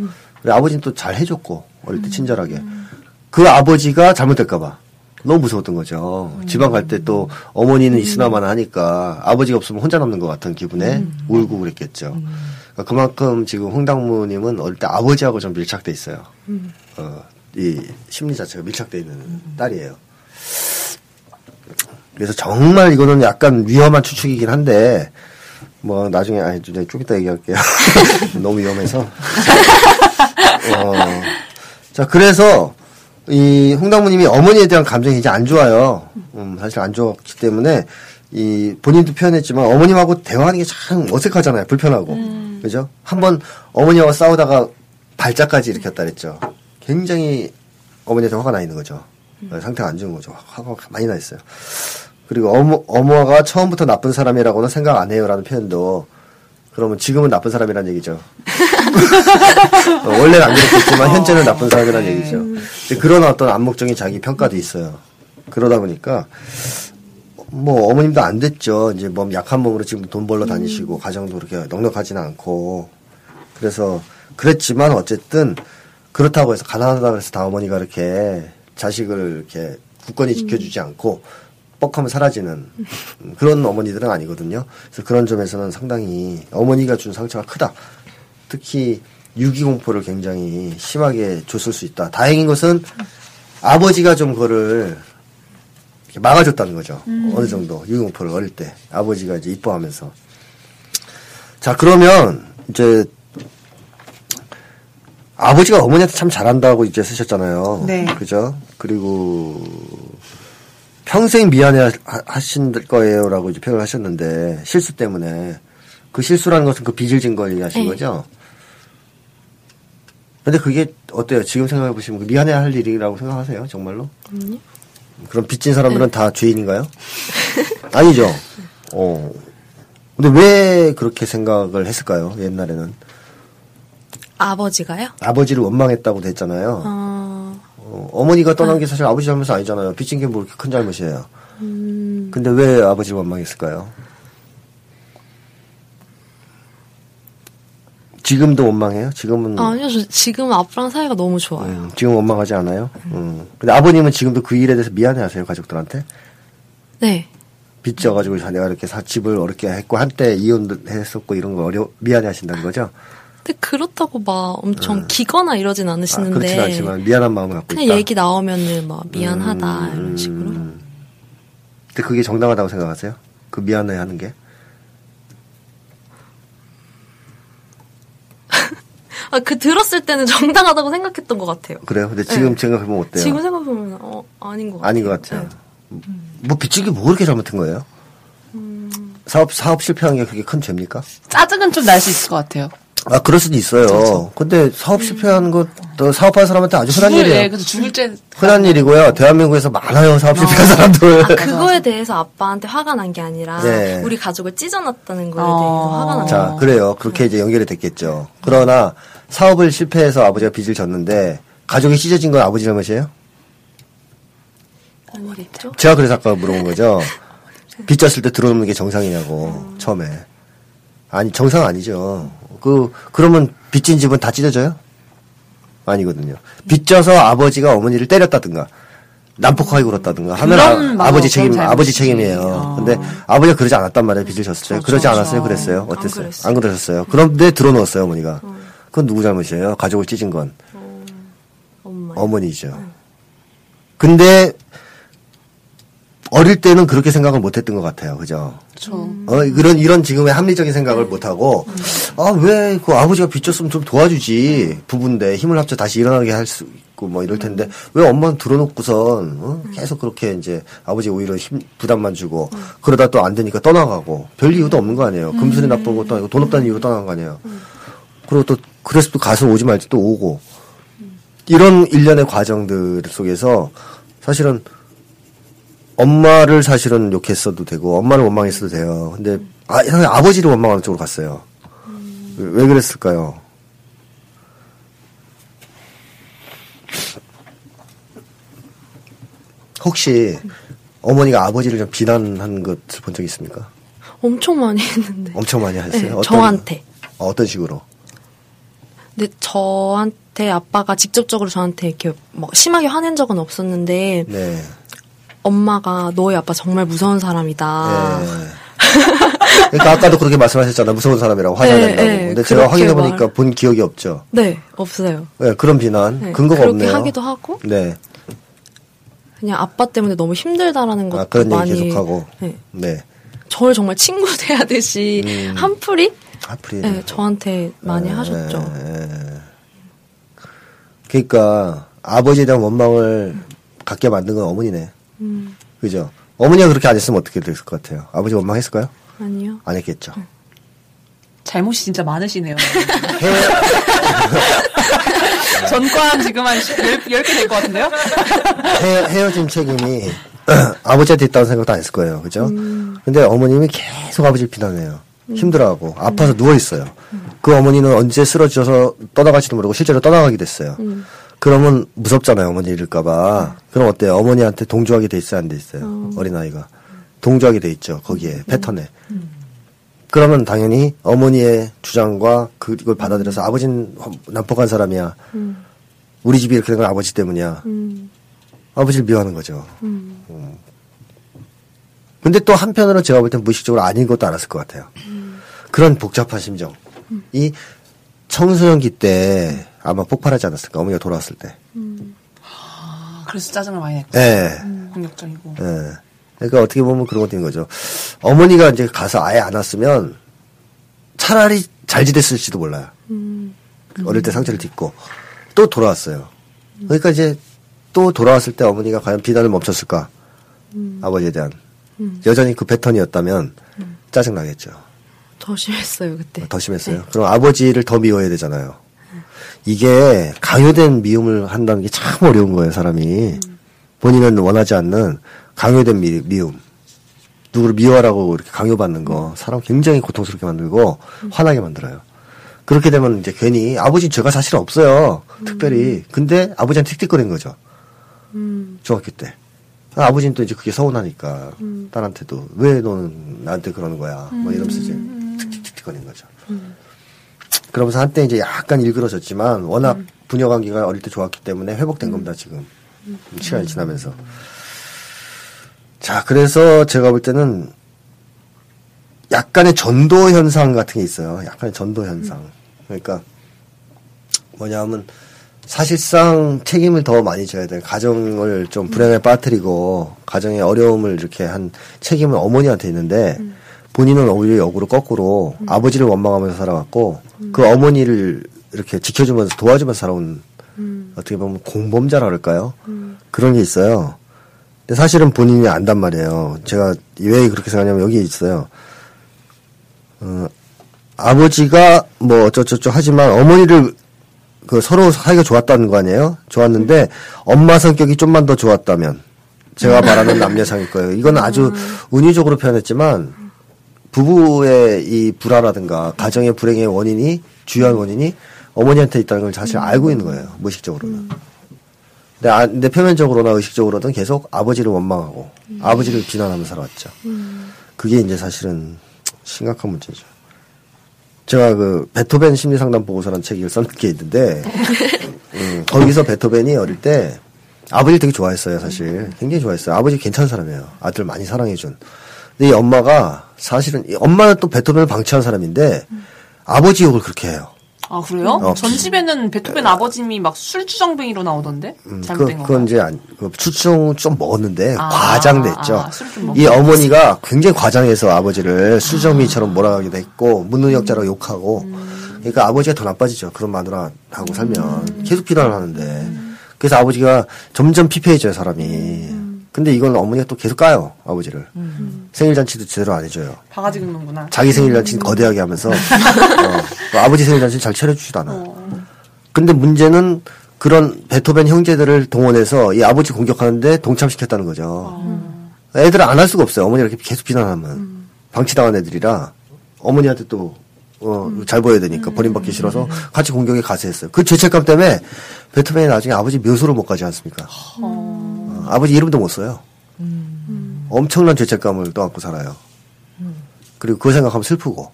[SPEAKER 4] 그래 아버지는 또 잘 해줬고 어릴 때 친절하게 그 아버지가 잘못될까 봐. 너무 무서웠던 거죠. 지방 갈 때 또 어머니는 있으나마나 하니까 아버지가 없으면 혼자 남는 것 같은 기분에 울고 그랬겠죠. 그러니까 그만큼 지금 홍당무님은 어릴 때 아버지하고 좀 밀착돼 있어요. 어, 이 심리 자체가 밀착돼 있는 딸이에요. 그래서 정말 이거는 약간 위험한 추측이긴 한데 뭐 나중에 아니 좀 이따 얘기할게요. *laughs* 너무 위험해서. *laughs* 어, 자 그래서 이 홍당무님이 어머니에 대한 감정이 이제 안 좋아요. 음, 사실 안 좋았기 때문에 이 본인도 표현했지만 어머님하고 대화하는 게 참 어색하잖아요. 불편하고 그죠? 한번 어머니와 싸우다가 발작까지 일으켰다 그랬죠. 굉장히 어머니한테 화가 나 있는 거죠. 상태가 안 좋은 거죠. 화가 많이 나 있어요. 그리고 어머, 어머가 처음부터 나쁜 사람이라고는 생각 안 해요라는 표현도 그러면 지금은 나쁜 사람이라는 얘기죠. 어, 원래는 안 그렇겠지만 현재는 나쁜 사람이라는 얘기죠. 그런 어떤 암묵적인 자기 평가도 있어요. 그러다 보니까 뭐 어머님도 안 됐죠. 이제 몸 약한 몸으로 지금 돈 벌러 다니시고 가정도 그렇게 넉넉하지는 않고 그래서 그랬지만 어쨌든 그렇다고 해서 가난하다고 해서 다 어머니가 이렇게 자식을 이렇게 굳건히 지켜주지 않고 뻑하면 사라지는 그런 어머니들은 아니거든요. 그래서 그런 점에서는 상당히 어머니가 준 상처가 크다. 특히 유기공포를 굉장히 심하게 줬을 수 있다. 다행인 것은 아버지가 좀 그거를 막아줬다는 거죠. 어느 정도 유기공포를 어릴 때 아버지가 이제 이뻐하면서 자 그러면 이제 아버지가 어머니한테 참 잘한다고 이제 쓰셨잖아요.
[SPEAKER 1] 네.
[SPEAKER 4] 그죠? 그리고 평생 미안해 하- 하신 거예요라고 이제 표현을 하셨는데 실수 때문에 그 실수라는 것은 그 빚을 진 걸 얘기하신
[SPEAKER 3] 네.
[SPEAKER 4] 거죠. 근데 그게 어때요? 지금 생각해 보시면 그 미안해 할 일이라고 생각하세요? 정말로? 그럼 빚진 사람들은 다 죄인인가요? *laughs* 아니죠. 어. 근데 왜 그렇게 생각을 했을까요? 옛날에는
[SPEAKER 3] 아버지가요?
[SPEAKER 4] 아버지를 원망했다고 됐잖아요.
[SPEAKER 3] 어,
[SPEAKER 4] 어, 어머니가 떠난 게 사실 아버지 잘못 아니잖아요. 빚진 게뭐 이렇게 큰 잘못이에요.
[SPEAKER 3] 음,
[SPEAKER 4] 근데 왜 아버지를 원망했을까요? 지금도 원망해요? 지금은
[SPEAKER 3] 아니요, 저 지금 아빠랑 사이가 너무 좋아요.
[SPEAKER 4] 음, 지금 원망하지 않아요? 음. 근데 아버님은 지금도 그 일에 대해서 미안해하세요 가족들한테?
[SPEAKER 3] 네.
[SPEAKER 4] 빚져가지고 내가 이렇게 사 집을 어렵게 했고 한때 이혼했었고 이런 거 어려 미안해하신다는 거죠?
[SPEAKER 3] 근데 그렇다고 막 엄청 기거나 이러진
[SPEAKER 4] 아,
[SPEAKER 3] 않으시는데.
[SPEAKER 4] 그렇진 않지만 미안한 마음을 갖고
[SPEAKER 3] 그냥
[SPEAKER 4] 있다.
[SPEAKER 3] 얘기 나오면은 막 미안하다
[SPEAKER 4] 음,
[SPEAKER 3] 이런 식으로.
[SPEAKER 4] 음. 근데 그게 정당하다고 생각하세요? 그 미안해 하는 게? *laughs*
[SPEAKER 3] 아, 그 들었을 때는 정당하다고 생각했던 것 같아요.
[SPEAKER 4] 그래요? 근데 지금
[SPEAKER 3] 네.
[SPEAKER 4] 생각해보면 어때요?
[SPEAKER 3] 지금 생각해보면 어, 아닌 것 같아요.
[SPEAKER 4] 아닌 것 같아요.
[SPEAKER 3] 네.
[SPEAKER 4] 뭐 빚진 게뭐 그렇게 잘못한 거예요?
[SPEAKER 3] 음.
[SPEAKER 4] 사업 사업 실패한 게 그게 큰 죄입니까?
[SPEAKER 1] 짜증은 좀 날 수 있을 것 같아요.
[SPEAKER 4] 아 그럴 수도 있어요. 근데 사업 실패한 것도 사업하는 사람한테 아주 흔한
[SPEAKER 1] 죽을,
[SPEAKER 4] 일이에요.
[SPEAKER 1] 예, 그래서 죽을 때.
[SPEAKER 4] 흔한 일이고요. 대한민국에서 많아요 사업 실패한 사람들.
[SPEAKER 3] 아, 그거에 대해서 아빠한테 화가 난 게 아니라
[SPEAKER 4] 네.
[SPEAKER 3] 우리 가족을 찢어놨다는 거에
[SPEAKER 1] 어.
[SPEAKER 3] 대해서 화가
[SPEAKER 4] 난자
[SPEAKER 3] 거예요.
[SPEAKER 4] 그래요. 그렇게 이제 연결이 됐겠죠. 그러나 사업을 실패해서 아버지가 빚을 졌는데 가족이 찢어진 건 아버지 잘못이에요?
[SPEAKER 3] 아니겠죠?
[SPEAKER 4] 제가 그래서 아까 물어본 거죠. *laughs* 빚 졌을 때 들어오는 게 정상이냐고 처음에. 아니 정상 아니죠. 그 그러면 빚진 집은 다 찢어져요? 아니거든요. 빚져서 아버지가 어머니를 때렸다든가 난폭하게 굴었다든가 하면 아, 버지 책임 아버지. 책임이에요.
[SPEAKER 1] 어.
[SPEAKER 4] 근데 아버지가 그러지 않았단 말이에요. 빚을 졌을 때
[SPEAKER 1] 그렇죠,
[SPEAKER 4] 그러지 않았어요.
[SPEAKER 1] 그렇죠.
[SPEAKER 4] 그랬어요. 어땠어요?
[SPEAKER 3] 그랬어요.
[SPEAKER 4] 안 그러셨어요. 그런데 들어 놓았어요 어머니가. 그건 누구 잘못이에요? 가족을 찢은 건
[SPEAKER 3] 엄마.
[SPEAKER 4] 어머니죠. 근데 어릴 때는 그렇게 생각을 못했던 것 같아요. 그죠?
[SPEAKER 1] 그렇죠.
[SPEAKER 4] 어, 이런, 이런 지금의 합리적인 생각을 못하고, 아, 왜 그 아버지가 빚졌으면 좀 도와주지. 부부인데 힘을 합쳐 다시 일어나게 할 수 있고 뭐 이럴 텐데, 왜 엄마는 들어놓고선, 어? 계속 그렇게 이제 아버지 오히려 힘, 부담만 주고, 그러다 또 안 되니까 떠나가고, 별 이유도 없는 거 아니에요. 금술이 나쁜 것도 아니고, 돈 없다는 이유로 떠나간 거 아니에요. 그리고 또, 그래서 또 가서 오지 말지 또 오고, 이런 일련의 과정들 속에서 사실은 엄마를 사실은 욕했어도 되고 엄마를 원망했어도 돼요. 근데 아, 아버지를 원망하는 쪽으로 갔어요. 왜, 왜 그랬을까요? 혹시 어머니가 아버지를 좀 비난한 것을 본 적 있습니까?
[SPEAKER 3] 엄청 많이 했는데.
[SPEAKER 4] 엄청 많이 하셨어요.
[SPEAKER 3] 네,
[SPEAKER 4] 어떤-
[SPEAKER 3] 저한테.
[SPEAKER 4] 어, 어떤 식으로?
[SPEAKER 3] 근데 저한테 아빠가 직접적으로 저한테 이렇게 뭐 심하게 화낸 적은 없었는데
[SPEAKER 4] 네.
[SPEAKER 3] 엄마가 너희 아빠 정말 무서운 사람이다.
[SPEAKER 4] 네. 그러니까 아까도 그렇게 말씀하셨잖아요. 무서운 사람이라고 화장
[SPEAKER 3] 네,
[SPEAKER 4] 낸다고.
[SPEAKER 3] 네,
[SPEAKER 4] 근데 제가
[SPEAKER 3] 그렇게
[SPEAKER 4] 확인해 보니까
[SPEAKER 3] 말-
[SPEAKER 4] 본 기억이 없죠.
[SPEAKER 3] 네, 없어요.
[SPEAKER 4] 네, 그런 비난
[SPEAKER 3] 네,
[SPEAKER 4] 근거가
[SPEAKER 3] 그렇게
[SPEAKER 4] 없네요.
[SPEAKER 3] 하기도 하고
[SPEAKER 4] 네.
[SPEAKER 3] 그냥 아빠 때문에 너무 힘들다라는 것도
[SPEAKER 4] 아, 그런 얘기
[SPEAKER 3] 많이
[SPEAKER 4] 계속하고.
[SPEAKER 3] 네.
[SPEAKER 4] 네.
[SPEAKER 3] 저를 정말 친구 대하듯이
[SPEAKER 4] 음.
[SPEAKER 3] 한풀이
[SPEAKER 4] 하필이.
[SPEAKER 3] 네, 저한테 많이 하셨죠.
[SPEAKER 4] 예. 그러니까 아버지에 대한 원망을 갖게 만든 건 어머니네.
[SPEAKER 3] 음,
[SPEAKER 4] 그죠? 어머니가 그렇게 안 했으면 어떻게 됐을 것 같아요? 아버지 원망했을까요?
[SPEAKER 3] 아니요.
[SPEAKER 4] 안 했겠죠.
[SPEAKER 1] 잘못이 진짜 많으시네요.
[SPEAKER 4] 해- *laughs*
[SPEAKER 1] 전과한 지금 한 10, 10개 될 것 같은데요?
[SPEAKER 4] 헤, 헤어 진 책임이 *clears throat* 아버지한테 있다는 생각도 안 했을 거예요. 그죠?
[SPEAKER 3] 음.
[SPEAKER 4] 근데 어머님이 계속 아버지를 비난해요. 힘들어하고 아파서 누워있어요. 그 어머니는 언제 쓰러져서 떠나갈지도 모르고 실제로 떠나가게 됐어요.
[SPEAKER 3] 음.
[SPEAKER 4] 그러면 무섭잖아요. 어머니 잃을까봐. 그럼 어때요? 어머니한테 동조하게 돼 있어요? 안 돼 있어요? 어 린아이가. 동조하게 돼 있죠. 거기에, 패턴에. 그러면 당연히 어머니의 주장과 그걸 받아들여서 아버지는 난폭한 사람이야. 우리 집이 이렇게 된 건 아버지 때문이야.
[SPEAKER 3] 음,
[SPEAKER 4] 아버지를 미워하는 거죠.
[SPEAKER 3] 음.
[SPEAKER 4] 음. 근데 또 한편으로 제가 볼 땐 무의식적으로 아닌 것도 알았을 것 같아요. 그런 복잡한 심정. 이 청소년기 때 아마 폭발하지 않았을까, 어머니가 돌아왔을 때.
[SPEAKER 1] 아, 그래서 짜증을 많이 냈고.
[SPEAKER 4] 예.
[SPEAKER 1] 공격적이고.
[SPEAKER 4] 예. 그러니까 어떻게 보면 그런 것도 있는 거죠. 어머니가 이제 가서 아예 안 왔으면 차라리 잘 지냈을지도 몰라요. 어릴 때 상처를 딛고 또 돌아왔어요. 그러니까 이제 또 돌아왔을 때 어머니가 과연 비난을 멈췄을까? 아버지에 대한. 여전히 그 패턴이었다면 짜증 나겠죠.
[SPEAKER 3] 더 심했어요 그때.
[SPEAKER 4] 더 심했어요. 그럼 아버지를 더 미워해야 되잖아요. 이게 강요된 미움을 한다는 게 참 어려운 거예요, 사람이. 본인은 원하지 않는 강요된 미, 미움. 누구를 미워하라고 이렇게 강요받는 거 사람 굉장히 고통스럽게 만들고 화나게 만들어요. 그렇게 되면 이제 괜히 아버지 죄가 사실 없어요. 특별히. 근데 아버지한테 틱틱거리는 거죠. 중학교 때. 아, 아버지는 또 이제 그게 서운하니까 딸한테도 왜 너는 나한테 그러는 거야. 뭐 이러면서 이제 틱틱틱틱거리는 거죠. 그러면서 한때 이제 약간 일그러졌지만 워낙 부녀 관계가 어릴 때 좋았기 때문에 회복된 겁니다 지금 시간이 지나면서. 자 그래서 제가 볼 때는 약간의 전도 현상 같은 게 있어요. 약간의 전도 현상. 그러니까 뭐냐면 사실상 책임을 더 많이 져야 돼요. 가정을 좀 불행에 빠뜨리고 가정의 어려움을 이렇게 한 책임은 어머니한테 있는데 본인은 오히려 역으로 거꾸로 아버지를 원망하면서 살아왔고 그 어머니를 이렇게 지켜주면서 도와주면서 살아온 어떻게 보면 공범자라 그럴까요? 그런 게 있어요. 근데 사실은 본인이 안단 말이에요. 제가 왜 그렇게 생각하냐면 여기 있어요. 어, 아버지가 뭐 어쩌저쩌 하지만 어머니를 그 서로 사이가 좋았다는 거 아니에요? 좋았는데 엄마 성격이 좀만 더 좋았다면 제가 말하는 남녀상일 거예요. 이건 아주 운유적으로 표현했지만 부부의 이 불화라든가 가정의 불행의 원인이 주요한 원인이 어머니한테 있다는 걸 사실 알고 있는 거예요. 무의식적으로는. 근데, 아, 근데 표면적으로나 의식적으로는 계속 아버지를 원망하고 아버지를 비난하면서 살아왔죠. 그게 이제 사실은 심각한 문제죠. 제가 그 베토벤 심리 상담 보고서라는 책을 쓴게 있는데 *laughs* 음, 거기서 베토벤이 어릴 때 아버지를 되게 좋아했어요 사실 굉장히 좋아했어요 아버지 괜찮은 사람이에요 아들 많이 사랑해준 근데 이 엄마가 사실은 이 엄마는 또 베토벤을 방치한 사람인데 아버지 욕을 그렇게 해요
[SPEAKER 1] 아 그래요?
[SPEAKER 4] 어,
[SPEAKER 1] 전 집에는 베토벤 아버님이 막 술주정뱅이로 나오던데
[SPEAKER 4] 음, 그,
[SPEAKER 1] 잘못된 거.
[SPEAKER 4] 그건 이제 안, 그 추충 좀 먹었는데
[SPEAKER 1] 아,
[SPEAKER 4] 과장됐죠.
[SPEAKER 1] 아, 술좀
[SPEAKER 4] 이 어머니가 굉장히 과장해서 아버지를 수정미처럼 몰아가기도 했고 문능력자라고 욕하고 그러니까 아버지가 더 나빠지죠. 그런 마누라하고 살면 계속 비난을 하는데 그래서 아버지가 점점 피폐해져요 사람이. 근데 이건 어머니가 또 계속 까요 아버지를. 생일 잔치도 제대로 안 해줘요.
[SPEAKER 1] 바가지 긁는구나.
[SPEAKER 4] 자기 생일 잔치는 거대하게 하면서 *laughs* 어, 또 아버지 생일 잔치는 잘 차려주지도 않아. 근데 문제는 그런 베토벤 형제들을 동원해서 이 아버지 공격하는데 동참시켰다는 거죠. 애들은 안 할 수가 없어요. 어머니가 이렇게 계속 비난하면 방치당한 애들이라 어머니한테 또 어, 잘 보여야 되니까 버림받기 싫어서 같이 공격에 가세했어요. 그 죄책감 때문에 베토벤이 나중에 아버지 묘소를 못 가지 않습니까? 어, 아버지 이름도 못 써요. 엄청난 죄책감을 떠안고 살아요. 그리고 그거 생각하면 슬프고.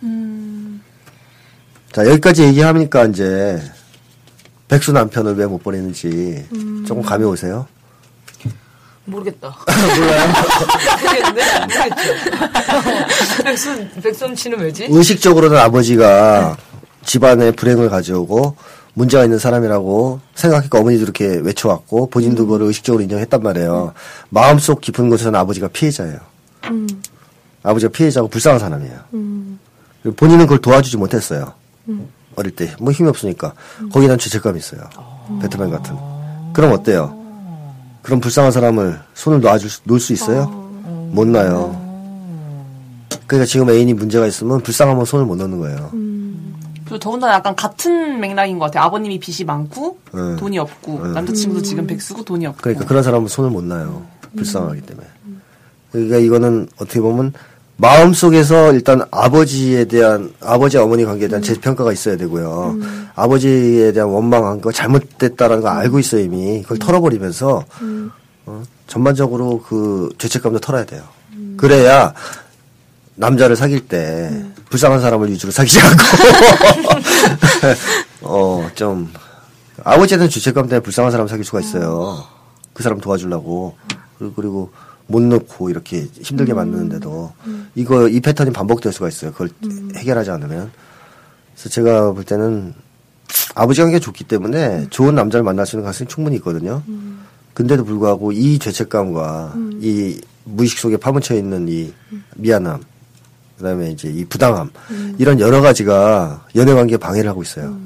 [SPEAKER 4] 자, 여기까지 얘기하니까 이제 백수 남편을 왜못 보내는지 조금 감이 오세요?
[SPEAKER 2] 모르겠다. *laughs*
[SPEAKER 4] 몰라요?
[SPEAKER 2] 모르겠는데? 모르겠죠. 백순, 백순 씨는 왜지?
[SPEAKER 4] 의식적으로는 아버지가 집안에 불행을 가져오고 문제가 있는 사람이라고 생각했고 어머니도 이렇게 외쳐왔고 본인도 그걸 의식적으로 인정했단 말이에요. 마음속 깊은 곳에서는 아버지가 피해자예요. 아버지가 피해자고 불쌍한 사람이에요. 그리고 본인은 그걸 도와주지 못했어요. 어릴 때. 뭐 힘이 없으니까. 거기에 난 죄책감이 있어요. 배트맨 같은. 그럼 어때요? 그럼 불쌍한 사람을 손을 놔줄 수, 놓을 수 있어요? 못 놔요. 그러니까 지금 애인이 문제가 있으면 불쌍하면 손을 못 넣는 거예요.
[SPEAKER 1] 그리고 더군다나 약간 같은 맥락인 것 같아요. 아버님이 빚이 많고
[SPEAKER 4] 네.
[SPEAKER 1] 돈이 없고 남자친구도 지금 백수고 돈이 없고.
[SPEAKER 4] 그러니까 그런 사람은 손을 못 놔요. 불쌍하기 때문에. 그러니까 이거는 어떻게 보면 마음 속에서 일단 아버지에 대한 아버지 어머니 관계에 대한 재평가가 있어야 되고요. 아버지에 대한 원망한 거 잘못됐다라는 거 알고 있어요 이미 그걸 털어버리면서 어, 전반적으로 그 죄책감도 털어야 돼요. 그래야 남자를 사귈 때 불쌍한 사람을 위주로 사귀지 않고 *laughs* 어좀 아버지한테는 죄책감 때문에 불쌍한 사람 사귈 수가 있어요. 그 사람 도와주려고 그리고, 그리고 못 넣고 이렇게 힘들게 만드는데도 이거 이 패턴이 반복될 수가 있어요. 그걸 해결하지 않으면 그래서 제가 볼 때는 아버지 관계가 좋기 때문에 좋은 남자를 만날 수 있는 가능성이 충분히 있거든요. 근데도 불구하고 이 죄책감과 이 무의식 속에 파묻혀 있는 이 미안함, 그다음에 이제 이 부당함 이런 여러 가지가 연애 관계에 방해를 하고 있어요.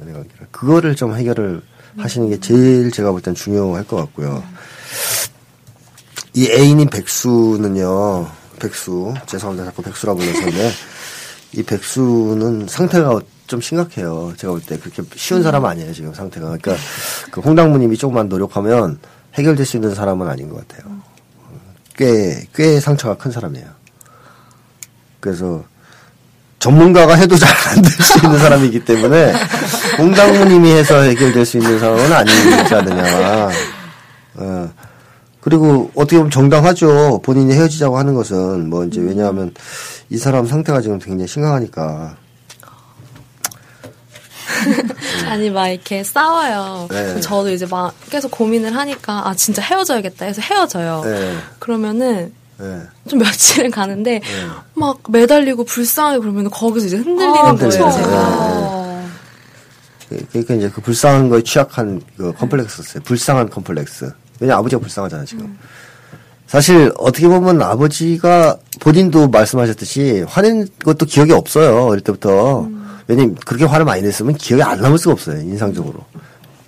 [SPEAKER 4] 연애 관계를 그거를 좀 해결을 하시는 게 제일 제가 볼 땐 중요할 것 같고요. 이 애인인 백수는요, 백수 죄송합니다 자꾸 백수라 불러서인데 이 백수는 상태가 좀 심각해요. 제가 볼 때 그렇게 쉬운 사람 아니에요 지금 상태가. 그러니까 그 홍당무님이 조금만 노력하면 해결될 수 있는 사람은 아닌 것 같아요. 꽤 꽤 상처가 큰 사람이에요. 그래서 전문가가 해도 잘 안 될 수 있는 사람이기 때문에 공당무님이 해서 해결될 수 있는 상황은 아니지 않느냐. 어. 그리고 어떻게 보면 정당하죠. 본인이 헤어지자고 하는 것은 뭐 이제 왜냐하면 이 사람 상태가 지금 굉장히 심각하니까. *laughs*
[SPEAKER 3] 아니 막 이렇게 싸워요.
[SPEAKER 4] 네.
[SPEAKER 3] 저도 이제 막 계속 고민을 하니까 아 진짜 헤어져야겠다 해서 헤어져요.
[SPEAKER 4] 네.
[SPEAKER 3] 그러면은
[SPEAKER 4] 네.
[SPEAKER 3] 좀 며칠을 가는데 막 매달리고 불쌍하게 그러면 거기서 이제 흔들리는
[SPEAKER 4] 아,
[SPEAKER 3] 거예요. 제가.
[SPEAKER 4] 그러니까 이제 그 불쌍한 거에 취약한 그 컴플렉스였어요. 불쌍한 컴플렉스. 왜냐 아버지가 불쌍하잖아 지금. 사실 어떻게 보면 아버지가 본인도 말씀하셨듯이 화낸 것도 기억이 없어요 어릴 때부터. 왜냐면 그렇게 화를 많이 냈으면 기억이 안 남을 수가 없어요 인상적으로.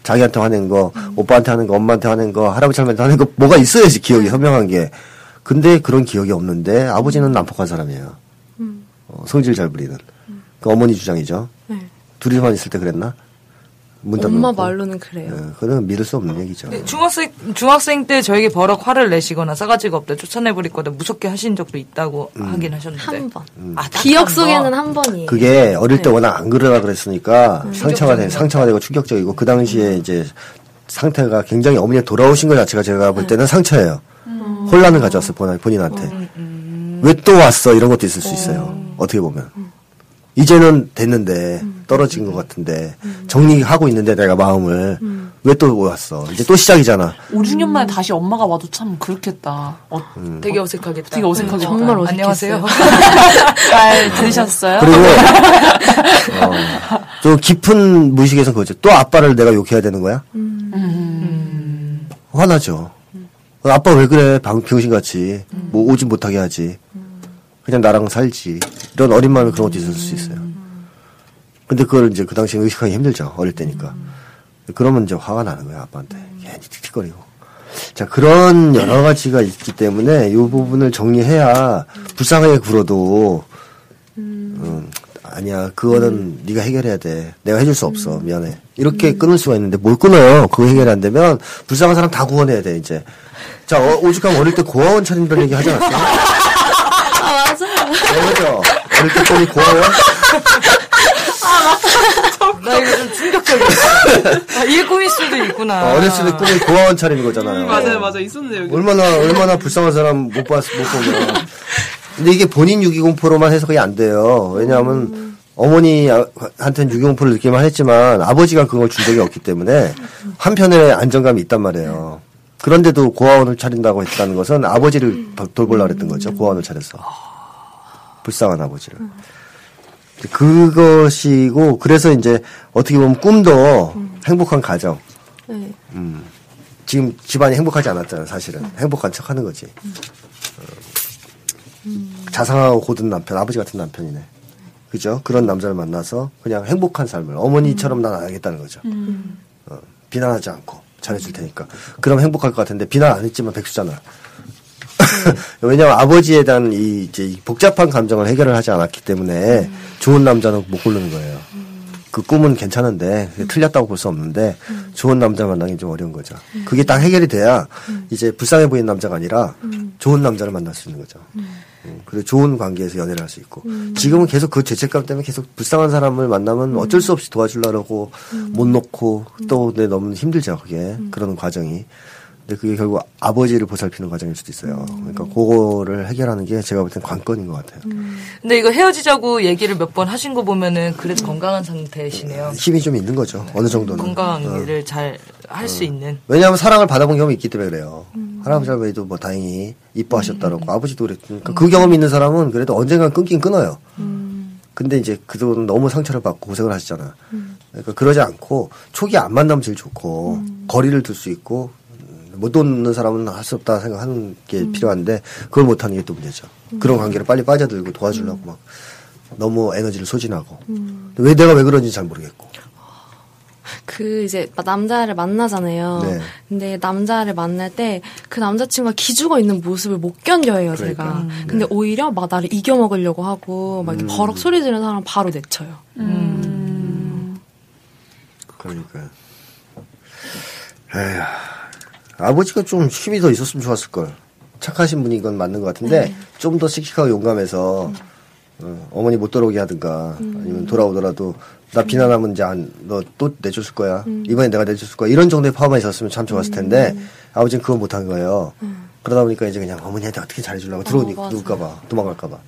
[SPEAKER 4] 자기한테 화낸 거, 오빠한테 하는 거, 엄마한테 하는 거, 할아버지 할머니한테 하는 거 뭐가 있어야지 기억이 선명한 게. 근데 그런 기억이 없는데 아버지는 난폭한 사람이에요. 어, 성질 잘 부리는. 그 어머니 주장이죠.
[SPEAKER 3] 네.
[SPEAKER 4] 둘이만 있을 때 그랬나? 문
[SPEAKER 3] 엄마
[SPEAKER 4] 닫아놓고.
[SPEAKER 3] 말로는 그래요.
[SPEAKER 4] 예, 그건 믿을 수 없는 얘기죠.
[SPEAKER 2] 네, 중학생 중학생 때 저에게 버럭 화를 내시거나 싸가지가 없다 쫓아내버릴 거다 무섭게 하신 적도 있다고 하긴 하셨는데
[SPEAKER 3] 한 번.
[SPEAKER 2] 아, 딱한
[SPEAKER 3] 기억
[SPEAKER 2] 번.
[SPEAKER 3] 속에는 한 번이에요.
[SPEAKER 4] 그게 어릴 때
[SPEAKER 3] 네.
[SPEAKER 4] 워낙 안 그러라 그랬으니까 상처가 돼,
[SPEAKER 2] 충격적인
[SPEAKER 4] 상처가 되고 충격적이고 그 당시에 이제 상태가 굉장히 어머니가 돌아오신 것 자체가 제가 볼 때는 상처예요. 혼란을 가져왔어요, 본- 본인한테. 왜또 왔어? 이런 것도 있을 수 있어요. 어떻게 보면. 이제는 됐는데, 떨어진 것 같은데, 정리하고 있는데 내가 마음을, 왜 또 왔어? 이제 또 시작이잖아.
[SPEAKER 1] 5, 6년 만에 다시 엄마가 와도 참 그렇겠다. 어,
[SPEAKER 2] 되게 어색하겠다
[SPEAKER 1] 되게 어색하겠다.
[SPEAKER 3] 정말 어색했어요.
[SPEAKER 2] 안녕하세요 *laughs*
[SPEAKER 1] 잘 들으셨어요?
[SPEAKER 4] 그리고 어, *laughs* 좀 깊은 무의식에서 그거죠. 또 아빠를 내가 욕해야 되는 거야? 화나죠. 어, 아빠 왜 그래? 방 병신같이 뭐 오지 못하게 하지. 그냥 나랑 살지. 이런 어린 마음에 그런 것도 있을 수 있어요. 근데 그걸 이제 그 당시에 의식하기 힘들죠. 어릴 때니까. 그러면 이제 화가 나는 거야 아빠한테. 괜히 틱틱거리고. 자 그런 여러 가지가 있기 때문에 이 부분을 정리해야 불쌍하게 굴어도 음, 아니야 그거는 네가 해결해야 돼. 내가 해줄 수 없어. 미안해. 이렇게 끊을 수가 있는데 뭘 끊어요? 그거 해결 안 되면 불쌍한 사람 다 구원해야 돼 이제. 자 어, 오죽하면 어릴 때 고아원 차린다는 얘기 하지 않았어요?
[SPEAKER 3] 아 맞아요.
[SPEAKER 4] 네, 그죠? 어릴 때 꿈이 고아원?
[SPEAKER 2] 나 이거 좀 충격적이었어 아, 이게 꿈일 수도 있구나.
[SPEAKER 4] 어, 어렸을 때 꿈이 고아원 차리는 거잖아요.
[SPEAKER 1] 맞아요, 맞아요. 있었네요, 여기.
[SPEAKER 4] 얼마나 얼마나 불쌍한 사람 못 봤, 못 보면. 근데 이게 본인 유기공포로만 해석이 안 돼요. 왜냐하면 어머니한테는 유기공포를 느끼만 했지만 아버지가 그걸 준 적이 없기 때문에 한편의 안정감이 있단 말이에요. 그런데도 고아원을 차린다고 했다는 것은 아버지를 도- 돌보려고 했던 거죠. 고아원을 차려서. 불쌍한 아버지를. 그것이고 그래서 이제 어떻게 보면 꿈도 행복한 가정.
[SPEAKER 3] 네.
[SPEAKER 4] 지금 집안이 행복하지 않았잖아요, 사실은. 행복한 척 하는 거지. 어, 자상하고 고든 남편, 아버지 같은 남편이네. 그죠? 그런 남자를 만나서 그냥 행복한 삶을, 어머니처럼 난 알겠다는 거죠. 어, 비난하지 않고 잘해줄 테니까. 그럼 행복할 것 같은데, 비난 안 했지만 백수잖아. *laughs* 왜냐면 아버지에 대한 이, 이제 이 복잡한 감정을 해결을 하지 않았기 때문에 좋은 남자는 못 고르는 거예요. 그 꿈은 괜찮은데 그게 틀렸다고 볼 수 없는데 좋은 남자 만나기 좀 어려운 거죠. 그게 딱 해결이 돼야 이제 불쌍해 보이는 남자가 아니라 좋은 남자를 만날 수 있는 거죠. 음, 그리고 좋은 관계에서 연애를 할 수 있고. 지금은 계속 그 죄책감 때문에 계속 불쌍한 사람을 만나면 어쩔 수 없이 도와주려고 못 놓고 또 근데 너무 힘들죠 그게. 그런 과정이. 근데 그게 결국 아버지를 보살피는 과정일 수도 있어요. 그러니까 그거를 해결하는 게 제가 볼 땐 관건인 것 같아요.
[SPEAKER 2] 근데 이거 헤어지자고 얘기를 몇 번 하신 거 보면은 그래도 건강한 상태시네요.
[SPEAKER 4] 힘이 좀 있는 거죠. 어느 정도는.
[SPEAKER 2] 건강을 잘할 수 있는.
[SPEAKER 4] 왜냐하면 사랑을 받아본 경험이 있기 때문에 그래요. 할아버지 할머니도 뭐 다행히 이뻐하셨다라고 아버지도 그랬으니까 그 경험이 있는 사람은 그래도 언젠간 끊긴 끊어요. 근데 이제 그동안 너무 상처를 받고 고생을 하시잖아. 그러니까 그러지 않고 초기 안 만나면 제일 좋고 거리를 둘 수 있고 음, 못 돕는 사람은 할 수 없다 생각하는 게 필요한데 그걸 못하는 게 또 문제죠. 그런 관계를 빨리 빠져들고 도와주려고 막 너무 에너지를 소진하고 왜 내가 왜 그런지 잘 모르겠고
[SPEAKER 3] 그 이제 남자를 만나잖아요.
[SPEAKER 4] 네.
[SPEAKER 3] 근데 남자를 만날 때 그 남자친구가 기죽어 있는 모습을 못 견뎌해요, 제가.
[SPEAKER 4] 그러니까.
[SPEAKER 3] 근데 오히려 막 나를 이겨 먹으려고 하고 막 이렇게 버럭 소리 지르는 사람 바로 내쳐요.
[SPEAKER 4] 그러니까. 에휴, 아버지가 좀 힘이 더 있었으면 좋았을 걸. 착하신 분인 건 맞는 것 같은데 좀더 씩씩하고 용감해서 어, 어머니 못 돌아오게 하든가 아니면 돌아오더라도 나 비난하면 이제 너또 내줬을 거야. 이번에 내가 내줬을 거야. 이런 정도의 파워만 있었으면 참 좋았을 텐데 아버지는 그건 못한 거예요. 그러다 보니까 이제 그냥 어머니한테 어떻게 잘해주려고 들어오니까
[SPEAKER 3] 맞아요.
[SPEAKER 4] 누울까봐 도망갈까봐.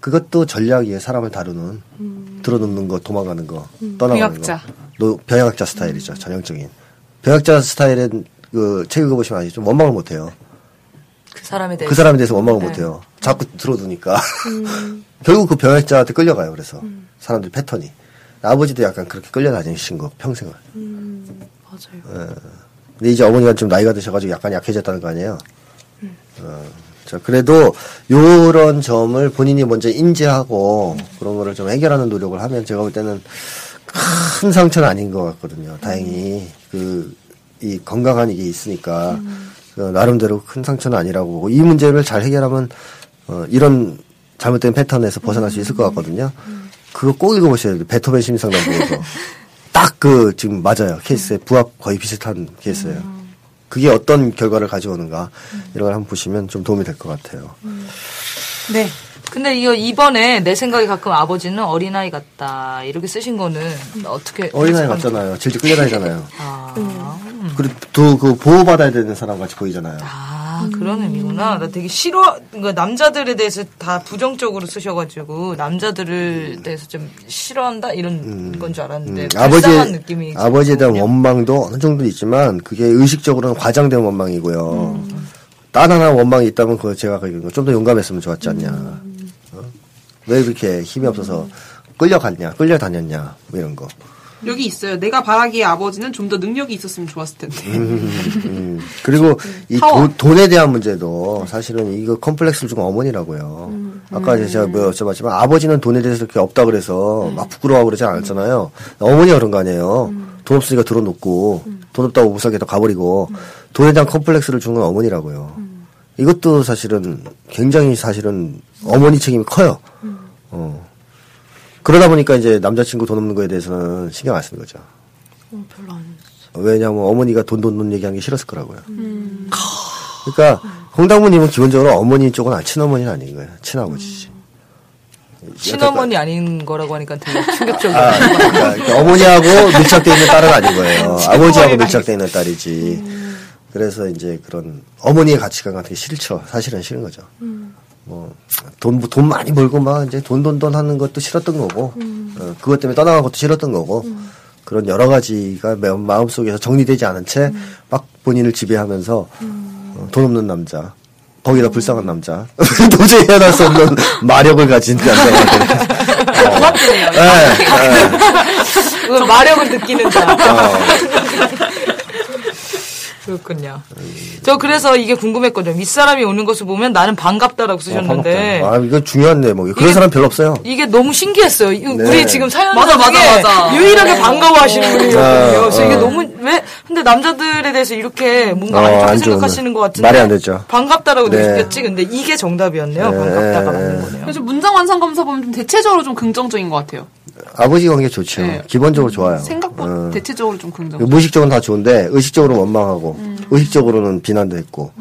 [SPEAKER 4] 그것도 전략이에요. 사람을 다루는 들어놓는 거, 도망가는 거, 떠나가는
[SPEAKER 1] 병약자.
[SPEAKER 4] 거. 노, 병약자 스타일이죠. 전형적인. 병약자 스타일은 그 책 읽어보시면 아시죠. 원망을 못해요.
[SPEAKER 2] 그 사람에 대해서.
[SPEAKER 4] 그 사람에 대해서 원망을
[SPEAKER 2] 네.
[SPEAKER 4] 못해요. 자꾸 들어두니까. *laughs* 결국 그 병약자한테 끌려가요. 그래서 사람들 패턴이. 아버지도 약간 그렇게 끌려다니신 거 평생을.
[SPEAKER 3] 맞아요.
[SPEAKER 4] 근데 이제 어머니가 좀 나이가 드셔가지고 약간 약해졌다는 거 아니에요? 어, 자, 그래도 요런 점을 본인이 먼저 인지하고 그런 거를 좀 해결하는 노력을 하면 제가 볼 때는 큰 상처는 아닌 것 같거든요. 다행히 그, 이 건강한 이게 있으니까 어, 나름대로 큰 상처는 아니라고 보고 이 문제를 잘 해결하면 어, 이런 잘못된 패턴에서 벗어날 수 있을 것 같거든요. 그거 꼭 읽어보셔야 돼요. 베토벤 심리상담 보고서. *laughs* 딱 그 지금 맞아요. 케이스에 부합 거의 비슷한 케이스예요. 그게 어떤 결과를 가져오는가 이런 걸 한번 보시면 좀 도움이 될 것 같아요.
[SPEAKER 1] 네.
[SPEAKER 2] 근데 이거 이번에 내 생각에 가끔 아버지는 어린아이 같다. 이렇게 쓰신 거는 어떻게.
[SPEAKER 4] 어린아이 같잖아요. 질질 끌려다니잖아요.
[SPEAKER 2] 아,
[SPEAKER 4] 그리고 또 그 보호받아야 되는 사람 같이 보이잖아요.
[SPEAKER 2] 아, 그런 의미구나. 나 되게 싫어, 그러니까 남자들에 대해서 다 부정적으로 쓰셔가지고, 남자들을 대해서 좀 싫어한다? 이런 건줄 알았는데,
[SPEAKER 4] 음, 아버지
[SPEAKER 2] 느낌이.
[SPEAKER 4] 아버지에 대한. 원망도 어느 정도 있지만 그게 의식적으로는 과장된 원망이고요.
[SPEAKER 2] 음.
[SPEAKER 4] 딴 하나 원망이 있다면 그거 제가 좀 더 용감했으면 좋았지 않냐.
[SPEAKER 2] 음.
[SPEAKER 4] 어? 왜 그렇게 힘이 없어서 끌려갔냐, 끌려다녔냐, 뭐 이런 거.
[SPEAKER 1] 여기 있어요. 내가 바라기에 아버지는 좀 더 능력이 있었으면 좋았을 텐데.
[SPEAKER 4] 음, 그리고 이. 도- 돈에 대한 문제도 사실은 이거 컴플렉스를 준 어머니라고요. 아까 이제 제가 뭐 여쭤봤지만 아버지는 돈에 대해서 그렇게 없다 그래서 막 부끄러워하고 그러지 않았잖아요. 어머니가 그런 거 아니에요. 돈 없으니까 들어놓고 돈 없다고 무사하게 가버리고 돈에 대한 컴플렉스를 준 건 어머니라고요. 이것도 사실은 굉장히 사실은 어머니 책임이 커요. 어. 그러다 보니까 이제 남자친구 돈 없는 거에 대해서는 신경 안 쓰는 거죠.
[SPEAKER 3] 어, 별로 안 했어요.
[SPEAKER 4] 왜냐하면 어머니가 돈 돈 돈 얘기하는 게 싫었을 거라고요. 그러니까 홍당무님은 기본적으로 어머니 쪽은 안 친어머니는 아닌 거예요. 친아버지지.
[SPEAKER 2] 친어머니 아닌 거라고 하니까 되게 충격적이에요.
[SPEAKER 4] 아, 그러니까, 그러니까 어머니하고 밀착돼 있는 딸은 아닌 거예요. *laughs* 아버지하고 밀착돼 있는 딸이지. 그래서 이제 그런 어머니의 가치관 같은 게 싫죠. 사실은 싫은 거죠. 뭐, 돈, 돈 많이 벌고 막 이제 돈, 돈, 돈 하는 것도 싫었던 거고, 어, 그것 때문에 떠나간 것도 싫었던 거고, 그런 여러 가지가 마- 마음 속에서 정리되지 않은 채 막 본인을 지배하면서 어, 돈 없는 남자, 거기다 불쌍한 남자, *laughs* 도저히 헤어날 수 없는 *laughs* 마력을 가진 남자가
[SPEAKER 1] 고맙네요.
[SPEAKER 4] 네, 네.
[SPEAKER 2] 그 마력을 느끼는 자.
[SPEAKER 4] 어.
[SPEAKER 2] 그렇군요. 저 그래서 이게 궁금했거든요. 윗사람이 오는 것을 보면 나는 반갑다라고 쓰셨는데.
[SPEAKER 4] 아, 이거 중요한 대목이에요. 그런
[SPEAKER 2] 이게-
[SPEAKER 4] 사람 별로 없어요.
[SPEAKER 2] 이게 너무 신기했어요.
[SPEAKER 4] 네.
[SPEAKER 2] 우리 지금 사연
[SPEAKER 1] 맞아, 맞아,
[SPEAKER 2] 중에
[SPEAKER 1] 맞아.
[SPEAKER 2] 유일하게 반가워하시는 분이거든요.
[SPEAKER 4] 어,
[SPEAKER 2] 그래서 이게
[SPEAKER 4] 어.
[SPEAKER 2] 너무 왜 근데 남자들에 대해서 이렇게 뭔가
[SPEAKER 4] 어,
[SPEAKER 2] 안 좋게
[SPEAKER 4] 안
[SPEAKER 2] 생각하시는 것 같은데
[SPEAKER 4] 말이 안 되죠.
[SPEAKER 2] 반갑다라고
[SPEAKER 4] 네.
[SPEAKER 2] 느꼈지. 근데 이게 정답이었네요.
[SPEAKER 4] 네.
[SPEAKER 2] 반갑다가 맞는 거네요.
[SPEAKER 1] 그래서 문장 완성 검사 보면 좀 대체적으로 좀 긍정적인 것 같아요.
[SPEAKER 4] 아버지 관계 좋죠.
[SPEAKER 1] 네.
[SPEAKER 4] 기본적으로 좋아요.
[SPEAKER 1] 생각보다
[SPEAKER 4] 어.
[SPEAKER 1] 대체적으로 좀 긍정.
[SPEAKER 4] 무의식적으로는 다 좋은데, 의식적으로는 원망하고,
[SPEAKER 1] 음.
[SPEAKER 4] 의식적으로는 비난도 했고,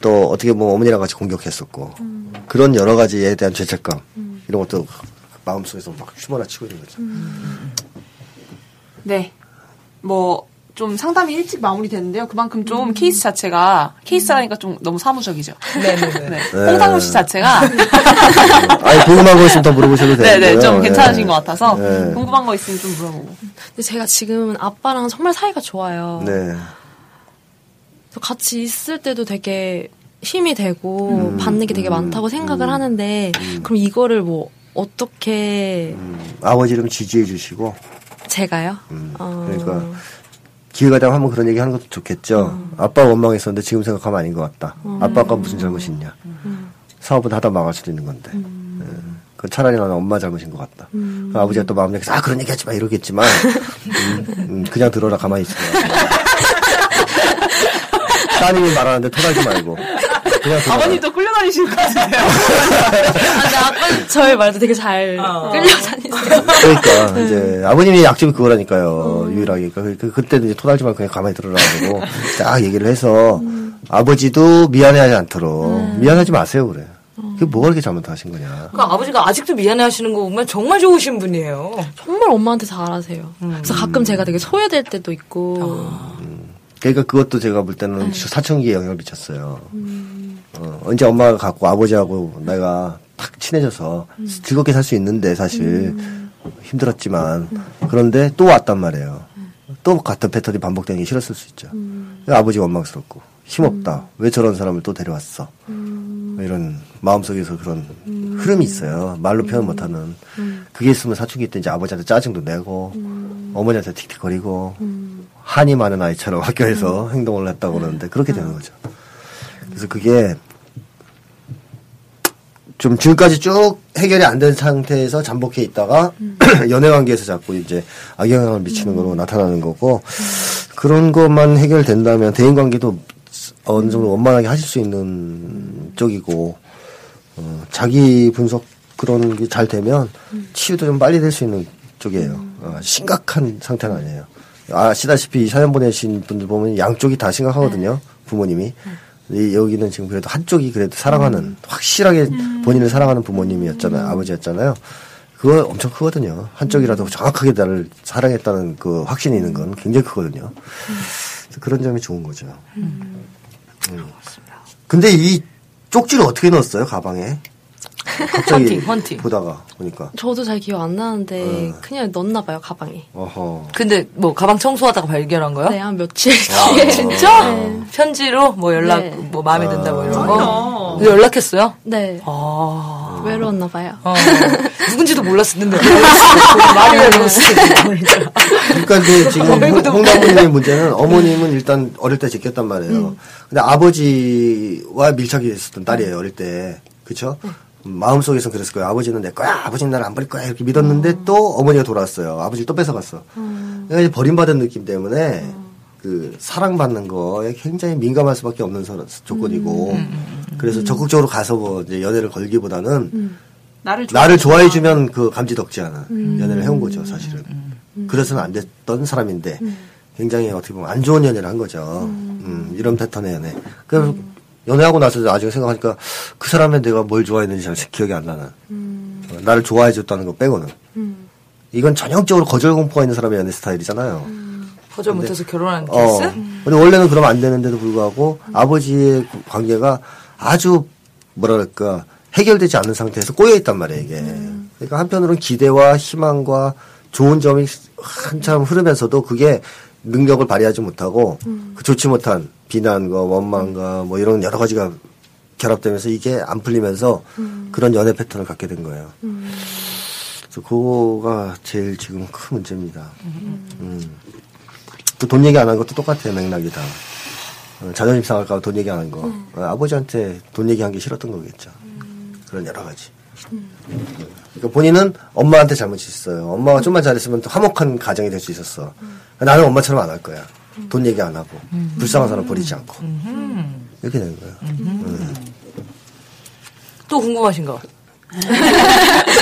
[SPEAKER 4] 또 어떻게 보면 어머니랑 같이 공격했었고, 그런 여러 가지에 대한 죄책감,
[SPEAKER 1] 음.
[SPEAKER 4] 이런 것도 마음속에서 막 휘몰아치고 있는 거죠.
[SPEAKER 1] 네. 뭐, 좀 상담이 일찍 마무리됐는데요. 그만큼 좀 케이스 자체가, 케이스라니까 좀 너무 사무적이죠.
[SPEAKER 2] 네네네.
[SPEAKER 1] 네. *laughs* 홍상무 씨 자체가, *laughs*
[SPEAKER 4] 아니, 궁금한 거 있으면 더 물어보셔도 되고요.
[SPEAKER 1] 네네, 좀 괜찮으신 것 같아서,
[SPEAKER 4] 네.
[SPEAKER 1] 궁금한 거 있으면 좀 물어보고.
[SPEAKER 3] 근데 제가 지금은 아빠랑 정말 사이가 좋아요.
[SPEAKER 4] 네.
[SPEAKER 3] 같이 있을 때도 되게 힘이 되고 받는 게 되게 많다고 생각을 하는데 그럼 이거를 뭐 어떻게
[SPEAKER 4] 아버지 이름 지지해 주시고,
[SPEAKER 3] 제가요?
[SPEAKER 4] 음,
[SPEAKER 3] 어,
[SPEAKER 4] 그러니까 기회가 되면 한번 그런 얘기 하는 것도 좋겠죠. 아빠 원망했었는데 지금 생각하면 아닌 것 같다. 아빠가 무슨 잘못이 있냐. 사업은 하다 망할 수도 있는 건데. 예. 그 차라리 나는 엄마 잘못인 것 같다. 그 아버지가 또 마음 약해서 아 그런 얘기 하지 마 이러겠지만 음, 음, 그냥 들어라 가만히 있어. *laughs* 따님이 말하는데 토달지 말고.
[SPEAKER 1] 아버님도 끌려다니시는 것 같은데요.
[SPEAKER 3] 아, 아빠 저의 말도 되게 잘 끌려다니세요.
[SPEAKER 4] 그러니까 이제 아버님이 약점이 그거라니까요. 유일하게. 그, 그 그때도 이제 토달지 말고 그냥 가만히 들어라 하고 딱 얘기를 해서 아버지도 미안해하지 않도록 미안하지 마세요 그래. 그게 뭐가 그렇게 잘못하신 거냐.
[SPEAKER 2] 그 아버지가 아직도 미안해 하시는 거 보면 정말 좋으신 분이에요.
[SPEAKER 3] 정말 엄마한테 잘하세요. 그래서 가끔 제가 되게 소외될 때도 있고.
[SPEAKER 4] 그러니까 그것도 제가 볼 때는 사춘기에 영향을 미쳤어요. 어, 언제 엄마가 갖고 아버지하고 내가 탁 친해져서 즐겁게 살 수 있는데 사실 힘들었지만 그런데 또 왔단 말이에요. 또 같은 패턴이 반복되는 게 싫었을 수 있죠. 아버지 원망스럽고 힘없다. 왜 저런 사람을 또 데려왔어? 뭐 이런 마음속에서 그런 흐름이 있어요. 말로 표현 못하는. 그게 있으면 사춘기 때 이제 아버지한테 짜증도 내고 어머니한테 틱틱거리고 한이 많은 아이처럼 *laughs* 학교에서 행동을 했다고 그러는데 그렇게 되는 거죠. 그래서 그게 좀 지금까지 쭉 해결이 안 된 상태에서 잠복해 있다가 *clears throat* 연애 관계에서 자꾸 이제 악영향을 미치는 거로 나타나는 거고 그런 것만 해결된다면 대인 관계도 어느 정도 원만하게 하실 수 있는 쪽이고 어, 자기 분석 그런 게 잘 되면 치유도 좀 빨리 될 수 있는 쪽이에요. 어, 심각한 상태는 아니에요. 아시다시피 이 사연 보내신 분들 보면 양쪽이 다 심각하거든요. 부모님이. 이 여기는 지금 그래도 한쪽이 그래도 사랑하는 확실하게 본인을 사랑하는 부모님이었잖아요. 아버지였잖아요. 그거 엄청 크거든요. 한쪽이라도 정확하게 나를 사랑했다는 그 확신이 있는 건 굉장히 크거든요. 그래서 그런 점이 좋은 거죠. 음. 근데 이 쪽지를 어떻게 넣었어요 가방에? *laughs* 갑자기
[SPEAKER 2] 헌팅, 헌팅.
[SPEAKER 4] 보다가 보니까
[SPEAKER 3] 저도 잘 기억 안 나는데 그냥 넣었나 봐요 가방에.
[SPEAKER 4] 어허.
[SPEAKER 2] 근데 뭐 가방 청소하다가 발견한 거야?
[SPEAKER 3] 네, 한 며칠
[SPEAKER 4] 아.
[SPEAKER 3] 뒤에 *laughs*
[SPEAKER 2] 진짜?
[SPEAKER 3] 네.
[SPEAKER 2] 편지로 뭐 연락
[SPEAKER 3] 네.
[SPEAKER 2] 뭐 마음에 든다 뭐 이런 거. 근데 연락했어요?
[SPEAKER 3] 네
[SPEAKER 2] 아.
[SPEAKER 3] 외로웠나 봐요.
[SPEAKER 2] 어. 누군지도 몰랐었는데. *laughs* 말이 외로웠어.
[SPEAKER 4] 그러니까 근데 지금 홍나무님의 문제는 어머님은 일단 어릴 때 지켰단 말이에요. 근데 아버지와 밀착이 있었던 딸이에요 어릴 때, 그렇죠? 마음속에선 그랬을 거예요. 아버지는 내 거야, 아버지는 나를 안 버릴 거야 이렇게 믿었는데 또 어머니가 돌아왔어요. 아버지를 또 뺏어갔어. 그러니까 이제 버림받은 느낌 때문에 그 사랑받는 거에 굉장히 민감할 수밖에 없는 서- 조건이고, 그래서 적극적으로 가서 뭐 이제 연애를 걸기보다는
[SPEAKER 1] 나를 좋아.
[SPEAKER 4] 나를 좋아해 주면 그 감지덕지 않은 연애를 해온 거죠, 사실은. 그래서는 안 됐던 사람인데, 굉장히 어떻게 보면 안 좋은 연애를 한 거죠. 음, 이런 패턴의 연애. 그 연애하고 나서 나중에 생각하니까 그 사람의 내가 뭘 좋아했는지 잘 기억이 안 나는. 어, 나를 좋아해 줬다는 거 빼고는. 이건 전형적으로 거절 공포가 있는 사람의 연애 스타일이잖아요.
[SPEAKER 2] 거절 못해서 결혼한
[SPEAKER 4] 어.
[SPEAKER 2] 케이스?
[SPEAKER 4] 근데 원래는 그러면 안 되는데도 불구하고 아버지의 그 관계가 아주 뭐랄까 해결되지 않는 상태에서 꼬여 있단 말이에요 이게. 그러니까 한편으로는 기대와 희망과 좋은 점이 한참 흐르면서도 그게 능력을 발휘하지 못하고 그 좋지 못한 비난과 원망과 뭐 이런 여러 가지가 결합되면서 이게 안 풀리면서 그런 연애 패턴을 갖게 된 거예요. 그래서 그거가 제일 지금 큰 문제입니다. 음. 또돈 얘기 안 한 것도 똑같아요, 맥락이 다. 어, 자존심 상할까 돈 얘기 안 한 거. 어, 아버지한테 돈 얘기한 게 싫었던 거겠죠. 그런 여러 가지. 그러니까 본인은 엄마한테 잘못이 있어요. 엄마가 좀만 잘했으면 또 화목한 가정이 될 수 있었어. 나는 엄마처럼 안 할 거야. 돈 얘기 안 하고. 불쌍한 사람 버리지 않고. 이렇게 되는 거예요. 음.
[SPEAKER 2] 또 궁금하신 거. *laughs*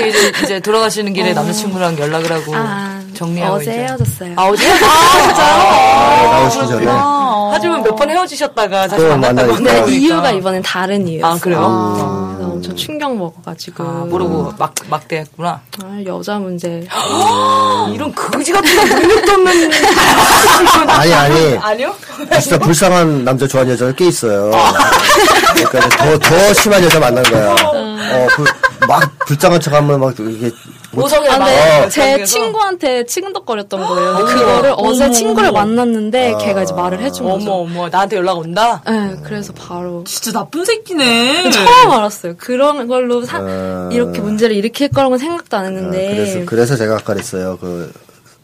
[SPEAKER 2] 이제, 이제 돌아가시는 길에 남자친구랑 연락을 하고
[SPEAKER 3] 아,
[SPEAKER 2] 정리하고
[SPEAKER 3] 어제
[SPEAKER 2] 이제.
[SPEAKER 3] 헤어졌어요.
[SPEAKER 2] 아, 어제? 아, 진짜요?
[SPEAKER 4] 나오시기 전에.
[SPEAKER 2] 하지만 몇 번 헤어지셨다가 다시
[SPEAKER 4] 또
[SPEAKER 2] 만났다고.
[SPEAKER 3] 근데 이유가 이번엔 다른 이유였어요.
[SPEAKER 2] 아, 그래요?
[SPEAKER 3] 그래서 엄청 충격 먹어가지고.
[SPEAKER 2] 아, 모르고 막, 막대했구나.
[SPEAKER 3] 아, 여자 문제. *gasps*
[SPEAKER 2] 이런 거지 같은 거 능력도 없는. *laughs*
[SPEAKER 4] 아니, 아니.
[SPEAKER 2] 아니요?
[SPEAKER 4] 진짜 불쌍한 남자 좋아하는 여자가 꽤 있어요. 그러니까 더, 더 심한 여자 만난 거야. 어, 그, 막 불쌍한 척 하면 막 이게. 뭐-
[SPEAKER 2] 모성애
[SPEAKER 3] 아,
[SPEAKER 2] 막.
[SPEAKER 3] 근데 제 친구한테 치근덕거렸던 거예요. 근데 그거를 어제 친구를 만났는데 걔가 이제 말을 해준
[SPEAKER 2] 어머,
[SPEAKER 3] 거죠.
[SPEAKER 2] 어머, 나한테 연락 온다?
[SPEAKER 3] 네, 그래서 바로
[SPEAKER 1] 진짜 나쁜 새끼네.
[SPEAKER 3] 처음 알았어요. 그런 걸로 사-
[SPEAKER 4] 아.
[SPEAKER 3] 이렇게 문제를 일으킬 거라고는 생각도 안 했는데.
[SPEAKER 4] 그래서, 그래서 제가 아까 그랬어요. 그,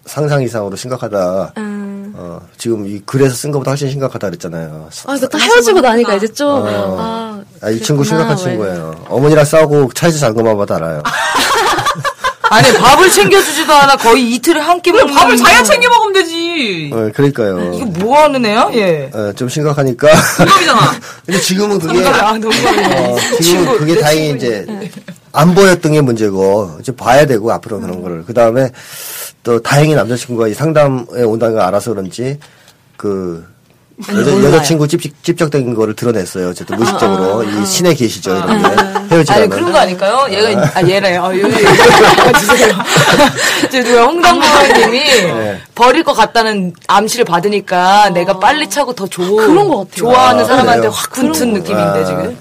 [SPEAKER 4] 상상 이상으로 심각하다.
[SPEAKER 3] 음.
[SPEAKER 4] 어, 지금 이 글에서 쓴 것보다 훨씬 심각하다 그랬잖아요.
[SPEAKER 3] 아, 그다 헤어지고 나니까 이제 좀,
[SPEAKER 4] 어.
[SPEAKER 3] 아.
[SPEAKER 4] 아, 이 친구 심각한
[SPEAKER 3] 뭐
[SPEAKER 4] 친구예요. 어머니랑 싸우고 차에서 잔 것만 봐도 알아요. *laughs*
[SPEAKER 2] 아니, 밥을 챙겨주지도 않아. 거의 이틀에 한 끼 먹는.
[SPEAKER 1] 밥을 자기가 챙겨 먹으면 되지.
[SPEAKER 4] 어, 그러니까요.
[SPEAKER 2] 이게 뭐 하는 애야? 얘.
[SPEAKER 4] 어, 좀 심각하니까.
[SPEAKER 1] 동갑이잖아. *laughs*
[SPEAKER 4] 근데 지금은 그게,
[SPEAKER 2] 아,
[SPEAKER 4] 어, 지금은 그게 다행히 이제 안 보였던 게 문제고, 이제 봐야 되고, 앞으로 그런 거를. 그 다음에 또 다행히 남자친구가 이 상담에 온다는 걸 알아서 그런지, 그, 여자, 여자친구 찝, 찝적된 거를 드러냈어요. 어쨌든 무의식적으로. 이 신의 계시죠, 이런 게.
[SPEAKER 2] 아니
[SPEAKER 4] 헤어지라는.
[SPEAKER 2] 그런 거 아닐까요? 얘가 아 얘래. *laughs* *laughs* 아 주세요. 이제 누가 홍당무님이 버릴 것 같다는 암시를 받으니까 내가 빨리 차고 더 좋은
[SPEAKER 3] 그런 것 같아요.
[SPEAKER 2] 좋아하는
[SPEAKER 4] 아,
[SPEAKER 2] 사람한테? 확 붙은 느낌인데
[SPEAKER 4] 아,
[SPEAKER 2] 지금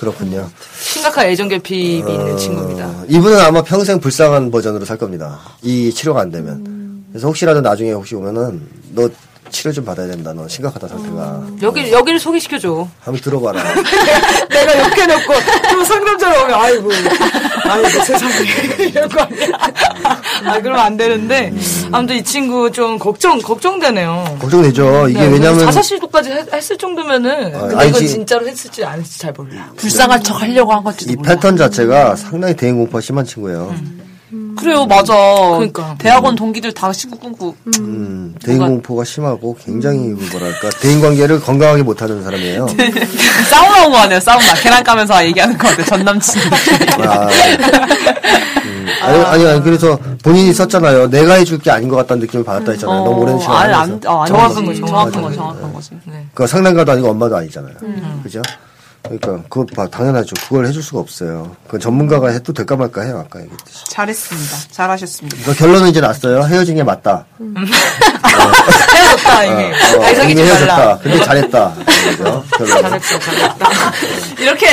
[SPEAKER 4] 그렇군요.
[SPEAKER 2] 심각한 애정 결핍이 있는 친구입니다.
[SPEAKER 4] 어, 이분은 아마 평생 불쌍한 버전으로 살 겁니다. 이 치료가 안 되면. 그래서 혹시라도 나중에 혹시 오면은 너 치료 좀 받아야 된다. 너 심각하다 상태가.
[SPEAKER 2] 여기 여기를 소개시켜 줘.
[SPEAKER 4] 한번 들어봐라. *laughs*
[SPEAKER 2] 내가 욕해 놓고 또 상담자로 오면 아이고 아이고 세상에 *laughs* 이럴 거 아니야. 아 그러면 안 되는데 아무튼 이 친구 좀 걱정 걱정되네요.
[SPEAKER 4] 걱정되죠. 이게
[SPEAKER 2] 네,
[SPEAKER 4] 왜냐면
[SPEAKER 2] 자살 시도까지 했- 했을 정도면은
[SPEAKER 4] 아,
[SPEAKER 2] 근데
[SPEAKER 4] 아니지.
[SPEAKER 2] 이건 진짜로 했을지 안 했을지 잘 몰라.
[SPEAKER 1] 불쌍한 척 하려고 한 걸지도
[SPEAKER 4] 이
[SPEAKER 1] 몰라.
[SPEAKER 4] 패턴 자체가 상당히 대인 공포가 심한 친구예요.
[SPEAKER 1] 그래요, 맞아.
[SPEAKER 2] 그러니까.
[SPEAKER 1] 대학원 동기들 다 시구 꿍꾸.
[SPEAKER 4] 음, 대인 공포가 심하고 굉장히 그 뭐랄까 대인 관계를 건강하게 못하는 사람이에요. *laughs*
[SPEAKER 1] 사우나 온거 같네요, 사우나. 계란 까면서 얘기하는 거 같아요, 전 남친.
[SPEAKER 4] 아, 음, 아니, 아니, 아니, 그래서 본인이 썼잖아요. 내가 해줄 게 아닌 것 같다는 느낌을 받았다 했잖아요. 너무 오랜 시간.
[SPEAKER 1] 아니. 안, 어, 아니,
[SPEAKER 2] 정확한
[SPEAKER 1] 거지. 정확한 거,
[SPEAKER 4] 정확한
[SPEAKER 1] 정확한 거지.
[SPEAKER 4] 그 상담가도 아니고 엄마도 아니잖아요. 그죠? 그러니까 그거 봐, 당연하죠. 그걸 해줄 수가 없어요. 그 전문가가 해도 될까 말까 해요. 아까 얘기했듯이.
[SPEAKER 1] 잘했습니다. 잘하셨습니다.
[SPEAKER 4] 그 결론은 이제 났어요. 헤어진 게 맞다. *laughs*
[SPEAKER 2] 헤어졌다 이미.
[SPEAKER 4] 어,
[SPEAKER 2] 사귀지
[SPEAKER 4] 이미. 헤어졌다. 근데 잘했다.
[SPEAKER 2] 잘했어, 잘했다.
[SPEAKER 1] 이렇게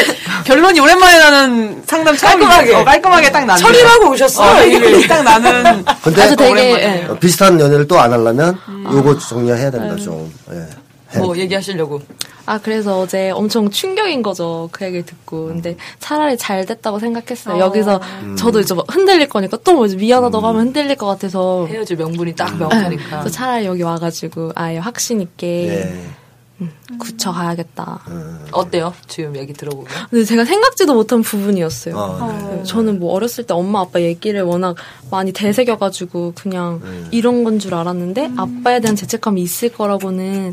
[SPEAKER 1] 결론이 오랜만에 나는 상담.
[SPEAKER 2] 깔끔하게.
[SPEAKER 1] 어, 깔끔하게 딱 나는.
[SPEAKER 2] 처리를 하고 오셨어.
[SPEAKER 1] 어. 이게 딱 나는.
[SPEAKER 4] 근데
[SPEAKER 3] 되게
[SPEAKER 1] 오랜만에.
[SPEAKER 3] 예.
[SPEAKER 4] 어, 비슷한 연애를 또 안 하려면 요거 정리해야 된다 좀. 예.
[SPEAKER 2] 뭐 얘기하시려고.
[SPEAKER 3] 아 그래서 어제 엄청 충격인 거죠 그 얘기를 듣고 근데 차라리 잘 됐다고 생각했어요 여기서 저도 이제 막 흔들릴 거니까 또 뭐 미안하다고 하면 흔들릴 것 같아서
[SPEAKER 2] 헤어질 명분이 딱
[SPEAKER 3] 네.
[SPEAKER 2] 명확하니까.
[SPEAKER 3] 그래서 차라리 여기 와가지고 아예 확신 있게
[SPEAKER 4] 예.
[SPEAKER 3] 굳혀가야겠다
[SPEAKER 2] 어때요? 지금 얘기 들어보면.
[SPEAKER 3] 근데 제가 생각지도 못한 부분이었어요
[SPEAKER 4] 어, 네.
[SPEAKER 3] 저는 뭐 어렸을 때 엄마 아빠 얘기를 워낙 많이 되새겨가지고 그냥
[SPEAKER 4] 네.
[SPEAKER 3] 이런 건 줄 알았는데 아빠에 대한 죄책감이 있을 거라고는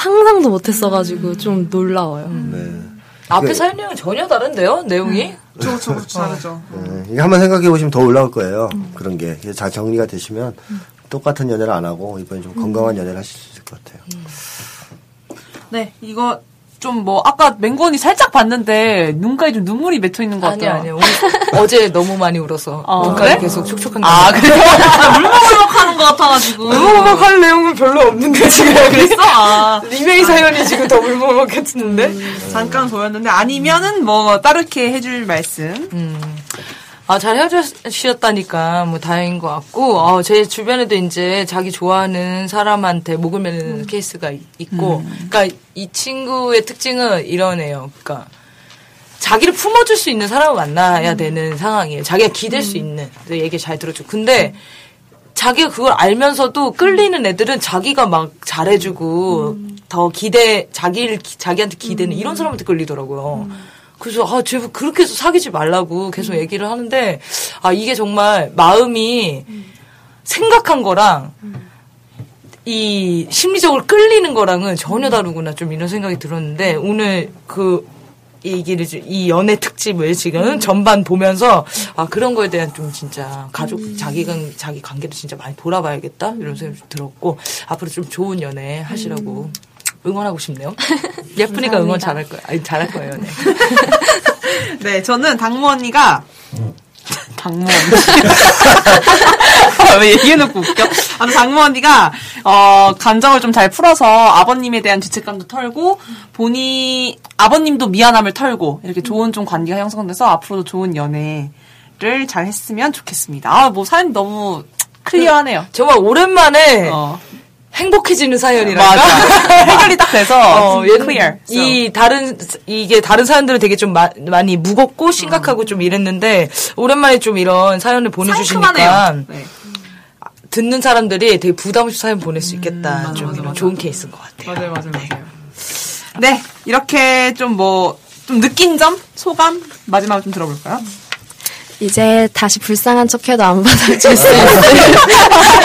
[SPEAKER 3] 상상도 못했어가지고 좀 놀라워요.
[SPEAKER 4] 네.
[SPEAKER 2] 앞에
[SPEAKER 4] 그-
[SPEAKER 2] 사연이랑 전혀 다른데요? 내용이?
[SPEAKER 1] 그렇죠, 그렇죠. 다르죠.
[SPEAKER 4] 예. 이게 한번 생각해 보시면 더 올라올 거예요. 그런 게. 잘 정리가 되시면 똑같은 연애를 안 하고 이번에 좀 건강한 연애를 하실 수 있을 것 같아요.
[SPEAKER 1] 네, 이거 좀 뭐, 아까 맹건이 살짝 봤는데, 눈가에 좀 눈물이 맺혀 있는 것
[SPEAKER 2] 아니,
[SPEAKER 1] 같아요.
[SPEAKER 2] 아니. 오늘 어제 너무 많이 울어서.
[SPEAKER 1] 어,
[SPEAKER 2] 눈가에
[SPEAKER 1] 그래?
[SPEAKER 2] 계속 촉촉한 게.
[SPEAKER 1] 아, 그래요? *laughs* 울먹울먹 하는 것 같아가지고.
[SPEAKER 2] 울먹울먹 할 내용은 별로 없는데, 지금.
[SPEAKER 1] 그랬어? 아.
[SPEAKER 2] 리메이 사연이 지금 더 울먹울먹 했는데?
[SPEAKER 1] 잠깐 보였는데, 아니면은 뭐, 따르게 해줄 말씀.
[SPEAKER 2] 음. 아, 잘 헤어지셨다니까, 뭐, 다행인 것 같고, 어, 제 주변에도 이제 자기 좋아하는 사람한테 목을 매는 케이스가 있- 있고, 그니까 이 친구의 특징은 이러네요. 그니까, 자기를 품어줄 수 있는 사람을 만나야 되는 상황이에요. 자기가 기댈 수 있는. 그래서 얘기 잘 들어줘. 근데, 자기가 그걸 알면서도 끌리는 애들은 자기가 막 잘해주고, 더 기대, 자기를, 기- 자기한테 기대는 이런 사람한테 끌리더라고요. 그래서, 아, 제발 그렇게 해서 사귀지 말라고 계속 얘기를 하는데, 아, 이게 정말 마음이 생각한 거랑, 이 심리적으로 끌리는 거랑은 전혀 다르구나 좀 이런 생각이 들었는데 오늘 그 얘기를 지- 이 연애 특집을 지금 전반 보면서 아 그런 거에 대한 좀 진짜 가족 자기가 자기 관계도 진짜 많이 돌아봐야겠다 이런 생각이 좀 들었고 앞으로 좀 좋은 연애 하시라고 응원하고 싶네요. *laughs* 예쁘니까 응원 잘할 거예요. 아니 잘할 거예요. 네. *laughs*
[SPEAKER 1] 네, 저는 당무 언니가 *laughs* 당무 언니. 왜 얘기해놓고 웃겨? 아, 당무 언니가 어 감정을 좀 잘 풀어서 아버님에 대한 죄책감도 털고 본인 아버님도 미안함을 털고 이렇게 좋은 좀 관계가 형성돼서 앞으로도 좋은 연애를 잘 했으면 좋겠습니다. 아, 뭐 사연 너무 클리어하네요.
[SPEAKER 2] 정말 오랜만에
[SPEAKER 1] 어,
[SPEAKER 2] 행복해지는 사연이랄까.
[SPEAKER 1] 맞아. *laughs* 해결이 딱 돼서
[SPEAKER 2] 어, 얘
[SPEAKER 1] clear.
[SPEAKER 2] 이 다른 이게 다른 사연들은 되게 좀 마- 많이 무겁고 심각하고 좀 이랬는데 오랜만에 좀 이런 사연을 보내주시니까.
[SPEAKER 1] 네.
[SPEAKER 2] 듣는 사람들이 되게 부담 없이 사연 보낼 수 있겠다. 좀 이런 좋은 케이스인 것 같아요.
[SPEAKER 1] 맞아요, 맞아요, 맞아요. 네, 이렇게 좀 뭐, 좀 느낀 점? 소감? 마지막으로 좀 들어볼까요?
[SPEAKER 3] 이제 다시 불쌍한 척해도 안 받아줄 *laughs* 수 있을 *laughs*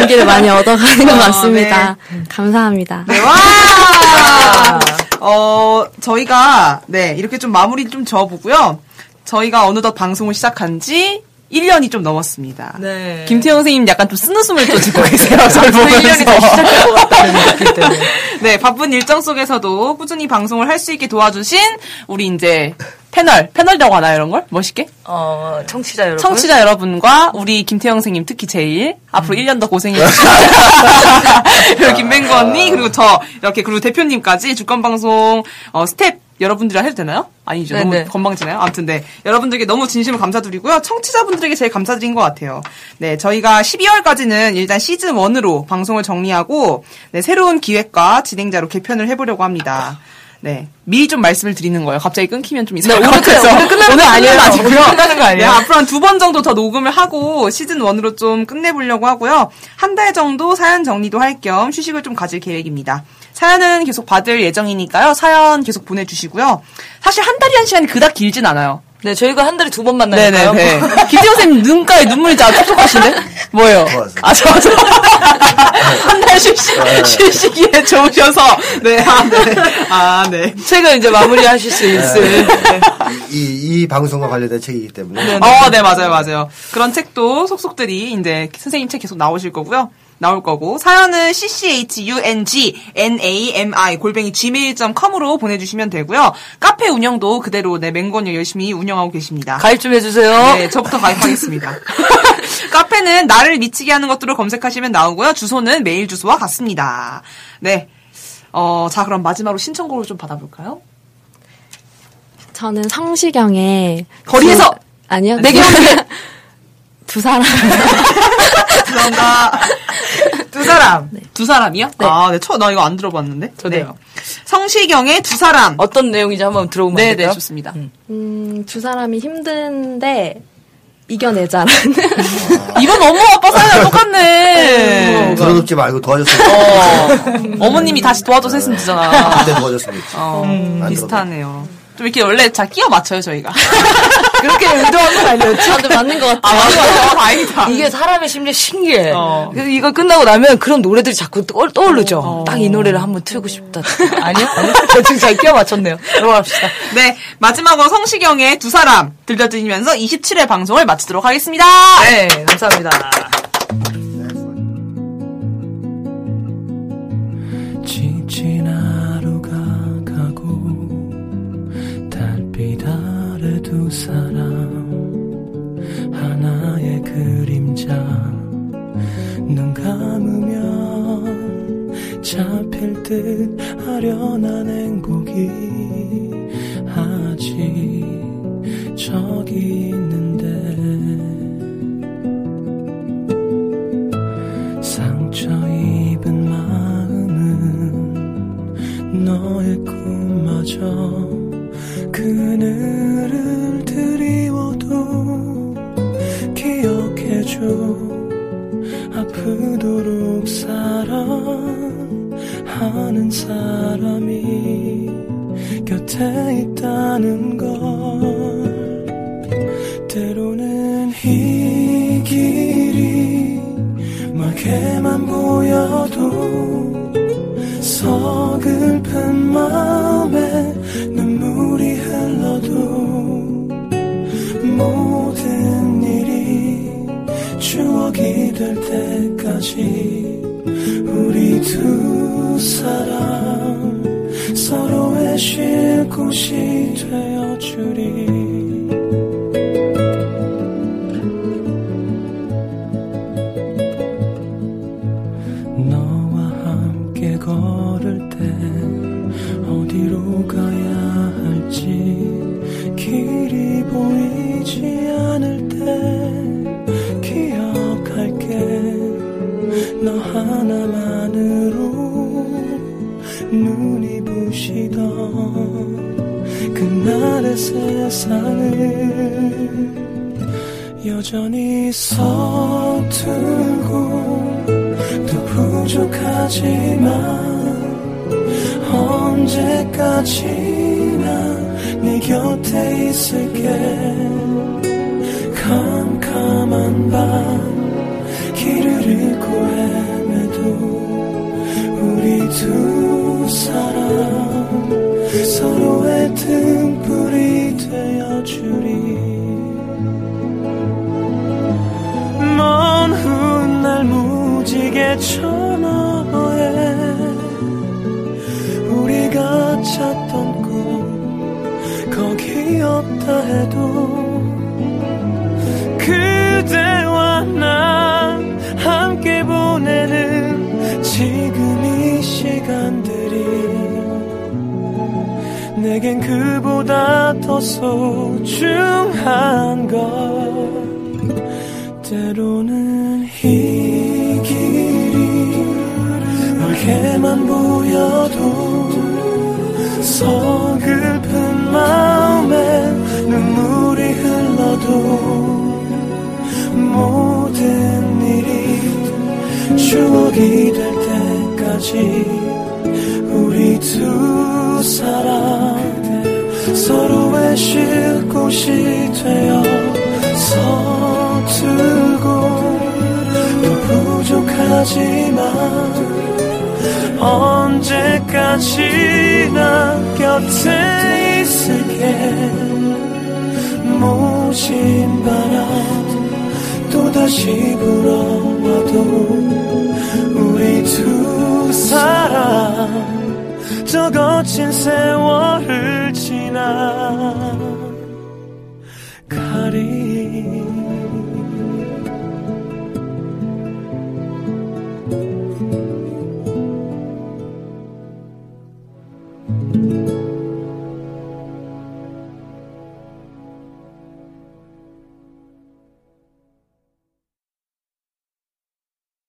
[SPEAKER 3] 용기를 많이 얻어가는 것 같습니다. 감사합니다.
[SPEAKER 1] 네, 와! 어, 저희가, 네, 이렇게 좀 마무리 좀 지어보고요. 저희가 어느덧 방송을 시작한 지 1년이 좀 넘었습니다.
[SPEAKER 2] 네.
[SPEAKER 1] 김태형 선생님 약간 좀 쓴웃음을 또 짓고 계세요. 저를
[SPEAKER 2] 그 1년이
[SPEAKER 1] 보면서.
[SPEAKER 2] 다 시작될 것 같다는데. 바쁠 때는. *laughs*
[SPEAKER 1] 네, 바쁜 일정 속에서도 꾸준히 방송을 할 수 있게 도와주신 우리 이제 패널, 패널이라고 하나요, 이런 걸? 멋있게?
[SPEAKER 2] 어, 청취자 여러분.
[SPEAKER 1] 청취자 여러분과 우리 김태형 선생님 특히 제일 앞으로 1년 더 고생해 *laughs* 주시고 *laughs* 그리고 김맹구 언니 그리고 저 이렇게 그리고 대표님까지 주권 방송 어, 스텝 여러분들이랑 해도 되나요? 아니죠. 너무
[SPEAKER 2] 네네.
[SPEAKER 1] 건방지나요? 아무튼 네. 여러분들께 너무 진심으로 감사드리고요. 청취자분들에게 제일 감사드린 것 같아요. 네, 저희가 12월까지는 일단 시즌 1으로 방송을 정리하고 네, 새로운 기획과 진행자로 개편을 해보려고 합니다. 네. 미리 좀 말씀을 드리는 거예요. 갑자기 끊기면 좀 이상할 것
[SPEAKER 2] 오늘 끝-
[SPEAKER 1] 같아서.
[SPEAKER 2] 오늘 끝나는 거 아니에요?
[SPEAKER 1] 아니고요.
[SPEAKER 2] 오늘 끝나는 거 아니에요?
[SPEAKER 1] 네, 앞으로 한 두 번 정도 더 녹음을 하고 시즌 1으로 좀 끝내보려고 하고요. 한 달 정도 사연 정리도 할 겸 휴식을 좀 가질 계획입니다. 사연은 계속 받을 예정이니까요. 사연 계속 보내주시고요. 사실 한 달이라는 시간이 그닥 길진 않아요.
[SPEAKER 2] 네, 저희가 한 달에 두 번 만나니까요.
[SPEAKER 1] 네네 네. *laughs* 김태호 선생님 눈가에 눈물이 자 촉촉하신데? 뭐예요?
[SPEAKER 4] 좋았어요.
[SPEAKER 1] 아, 저, 저. *laughs* 한달 휴식, 휴식기에 좋으셔서. 네, 아, 네. 아, 네.
[SPEAKER 2] 책을 이제 마무리 하실 수 있을. 네.
[SPEAKER 4] 이, 이 방송과 관련된 책이기 때문에.
[SPEAKER 1] 어, 네, 맞아요, 맞아요. 그런 책도 속속들이 이제 선생님 책 계속 나오실 거고요. 나올 거고 사연은 cchungnami 골뱅이 gmail.com으로 보내주시면 되고요. 카페 운영도 그대로 네 맹건이 열심히 운영하고 계십니다.
[SPEAKER 2] 가입 좀 해주세요.
[SPEAKER 1] 네, 저부터 가입하겠습니다. *laughs* 카페는 나를 미치게 하는 것들을 검색하시면 나오고요. 주소는 메일 주소와 같습니다. 네. 어, 자, 그럼 마지막으로 신청곡을 좀 받아볼까요?
[SPEAKER 3] 저는 성시경의
[SPEAKER 1] 거리에서!
[SPEAKER 3] 두- 아니요.
[SPEAKER 1] 내 기억에! *laughs*
[SPEAKER 3] 두 사람. *laughs*
[SPEAKER 1] 죄송합니다. 두 사람. 두 사람이요?
[SPEAKER 3] 네.
[SPEAKER 1] 아, 네. 처, 나 이거 안 들어봤는데.
[SPEAKER 2] 저도요.
[SPEAKER 1] 네. 성시경의 두 사람.
[SPEAKER 2] 어떤 내용인지 한번 들어보면 안
[SPEAKER 1] 네, 네,
[SPEAKER 2] 될까요?
[SPEAKER 1] 좋습니다.
[SPEAKER 3] 음, 두 사람이 힘든데 이겨내자라는. *laughs*
[SPEAKER 1] 이건 너무 아빠 사연이랑 똑같네.
[SPEAKER 4] 들어눕지 말고 도와줬으면
[SPEAKER 1] 어, 어머님이 다시 도와줘서 했으면 되잖아.
[SPEAKER 4] 그때 도와줬으면 좋지.
[SPEAKER 1] 어,
[SPEAKER 4] 안
[SPEAKER 1] 비슷하네요. 좀 이렇게 원래 잘 끼워 맞춰요, 저희가. *laughs*
[SPEAKER 2] 그렇게 의도한 건 아니었죠.
[SPEAKER 3] 아, 근데 맞는 것 같아요.
[SPEAKER 1] 아, 맞아, 맞아. 다행이다.
[SPEAKER 2] 이게 사람의 심리에 신기해.
[SPEAKER 1] 어.
[SPEAKER 2] 그래서 이거 끝나고 나면 그런 노래들이 자꾸 떠, 떠오르죠.
[SPEAKER 1] 어.
[SPEAKER 2] 딱이 노래를 한번 틀고 싶다. *laughs* 아니요? 아니요? 지금 잘 끼워 맞췄네요. 들어갑시다.
[SPEAKER 1] 네, 마지막으로 성시경의 두 사람 들려드리면서 27회 방송을 마치도록 하겠습니다.
[SPEAKER 2] 네, 감사합니다.
[SPEAKER 5] 지친 두 사람 하나의 그림자. 눈 감으면 잡힐 듯 아련한 행복이 아직 저기 있는데. 상처 입은 마음은 너의 꿈마저 그늘을 드리워도 기억해줘. 아프도록 사랑하는 사람이 곁에 있다는 걸. 때로는 이 길이 멀게만 보여도 서글픈 마음에 될 때까지 우리 두 사람 서로의 쉴 곳이 되어주리 여전히 서툴고 또 부족하지만 언제까지나 네 곁에 있을게. 캄캄한 밤 길을 잃고 헤매도 우리 두 사람 서로의 등 무지개처럼 우리가 찾던 꿈 거기 없다 해도 그대와 나 함께 보내는 지금 이 시간들이 내겐 그보다 더 소중한 것. 때로는 멀게만 보여도 서글픈 마음에 눈물이 흘러도 모든 일이 추억이 될 때까지 우리 두 사람 서로의 쉴 곳이 되어 서투고 또 부족하지만 언제까지나 곁에 있을게. 모진 바람 또다시 불어와도 우리 두 사람 저 거친 세월을 지나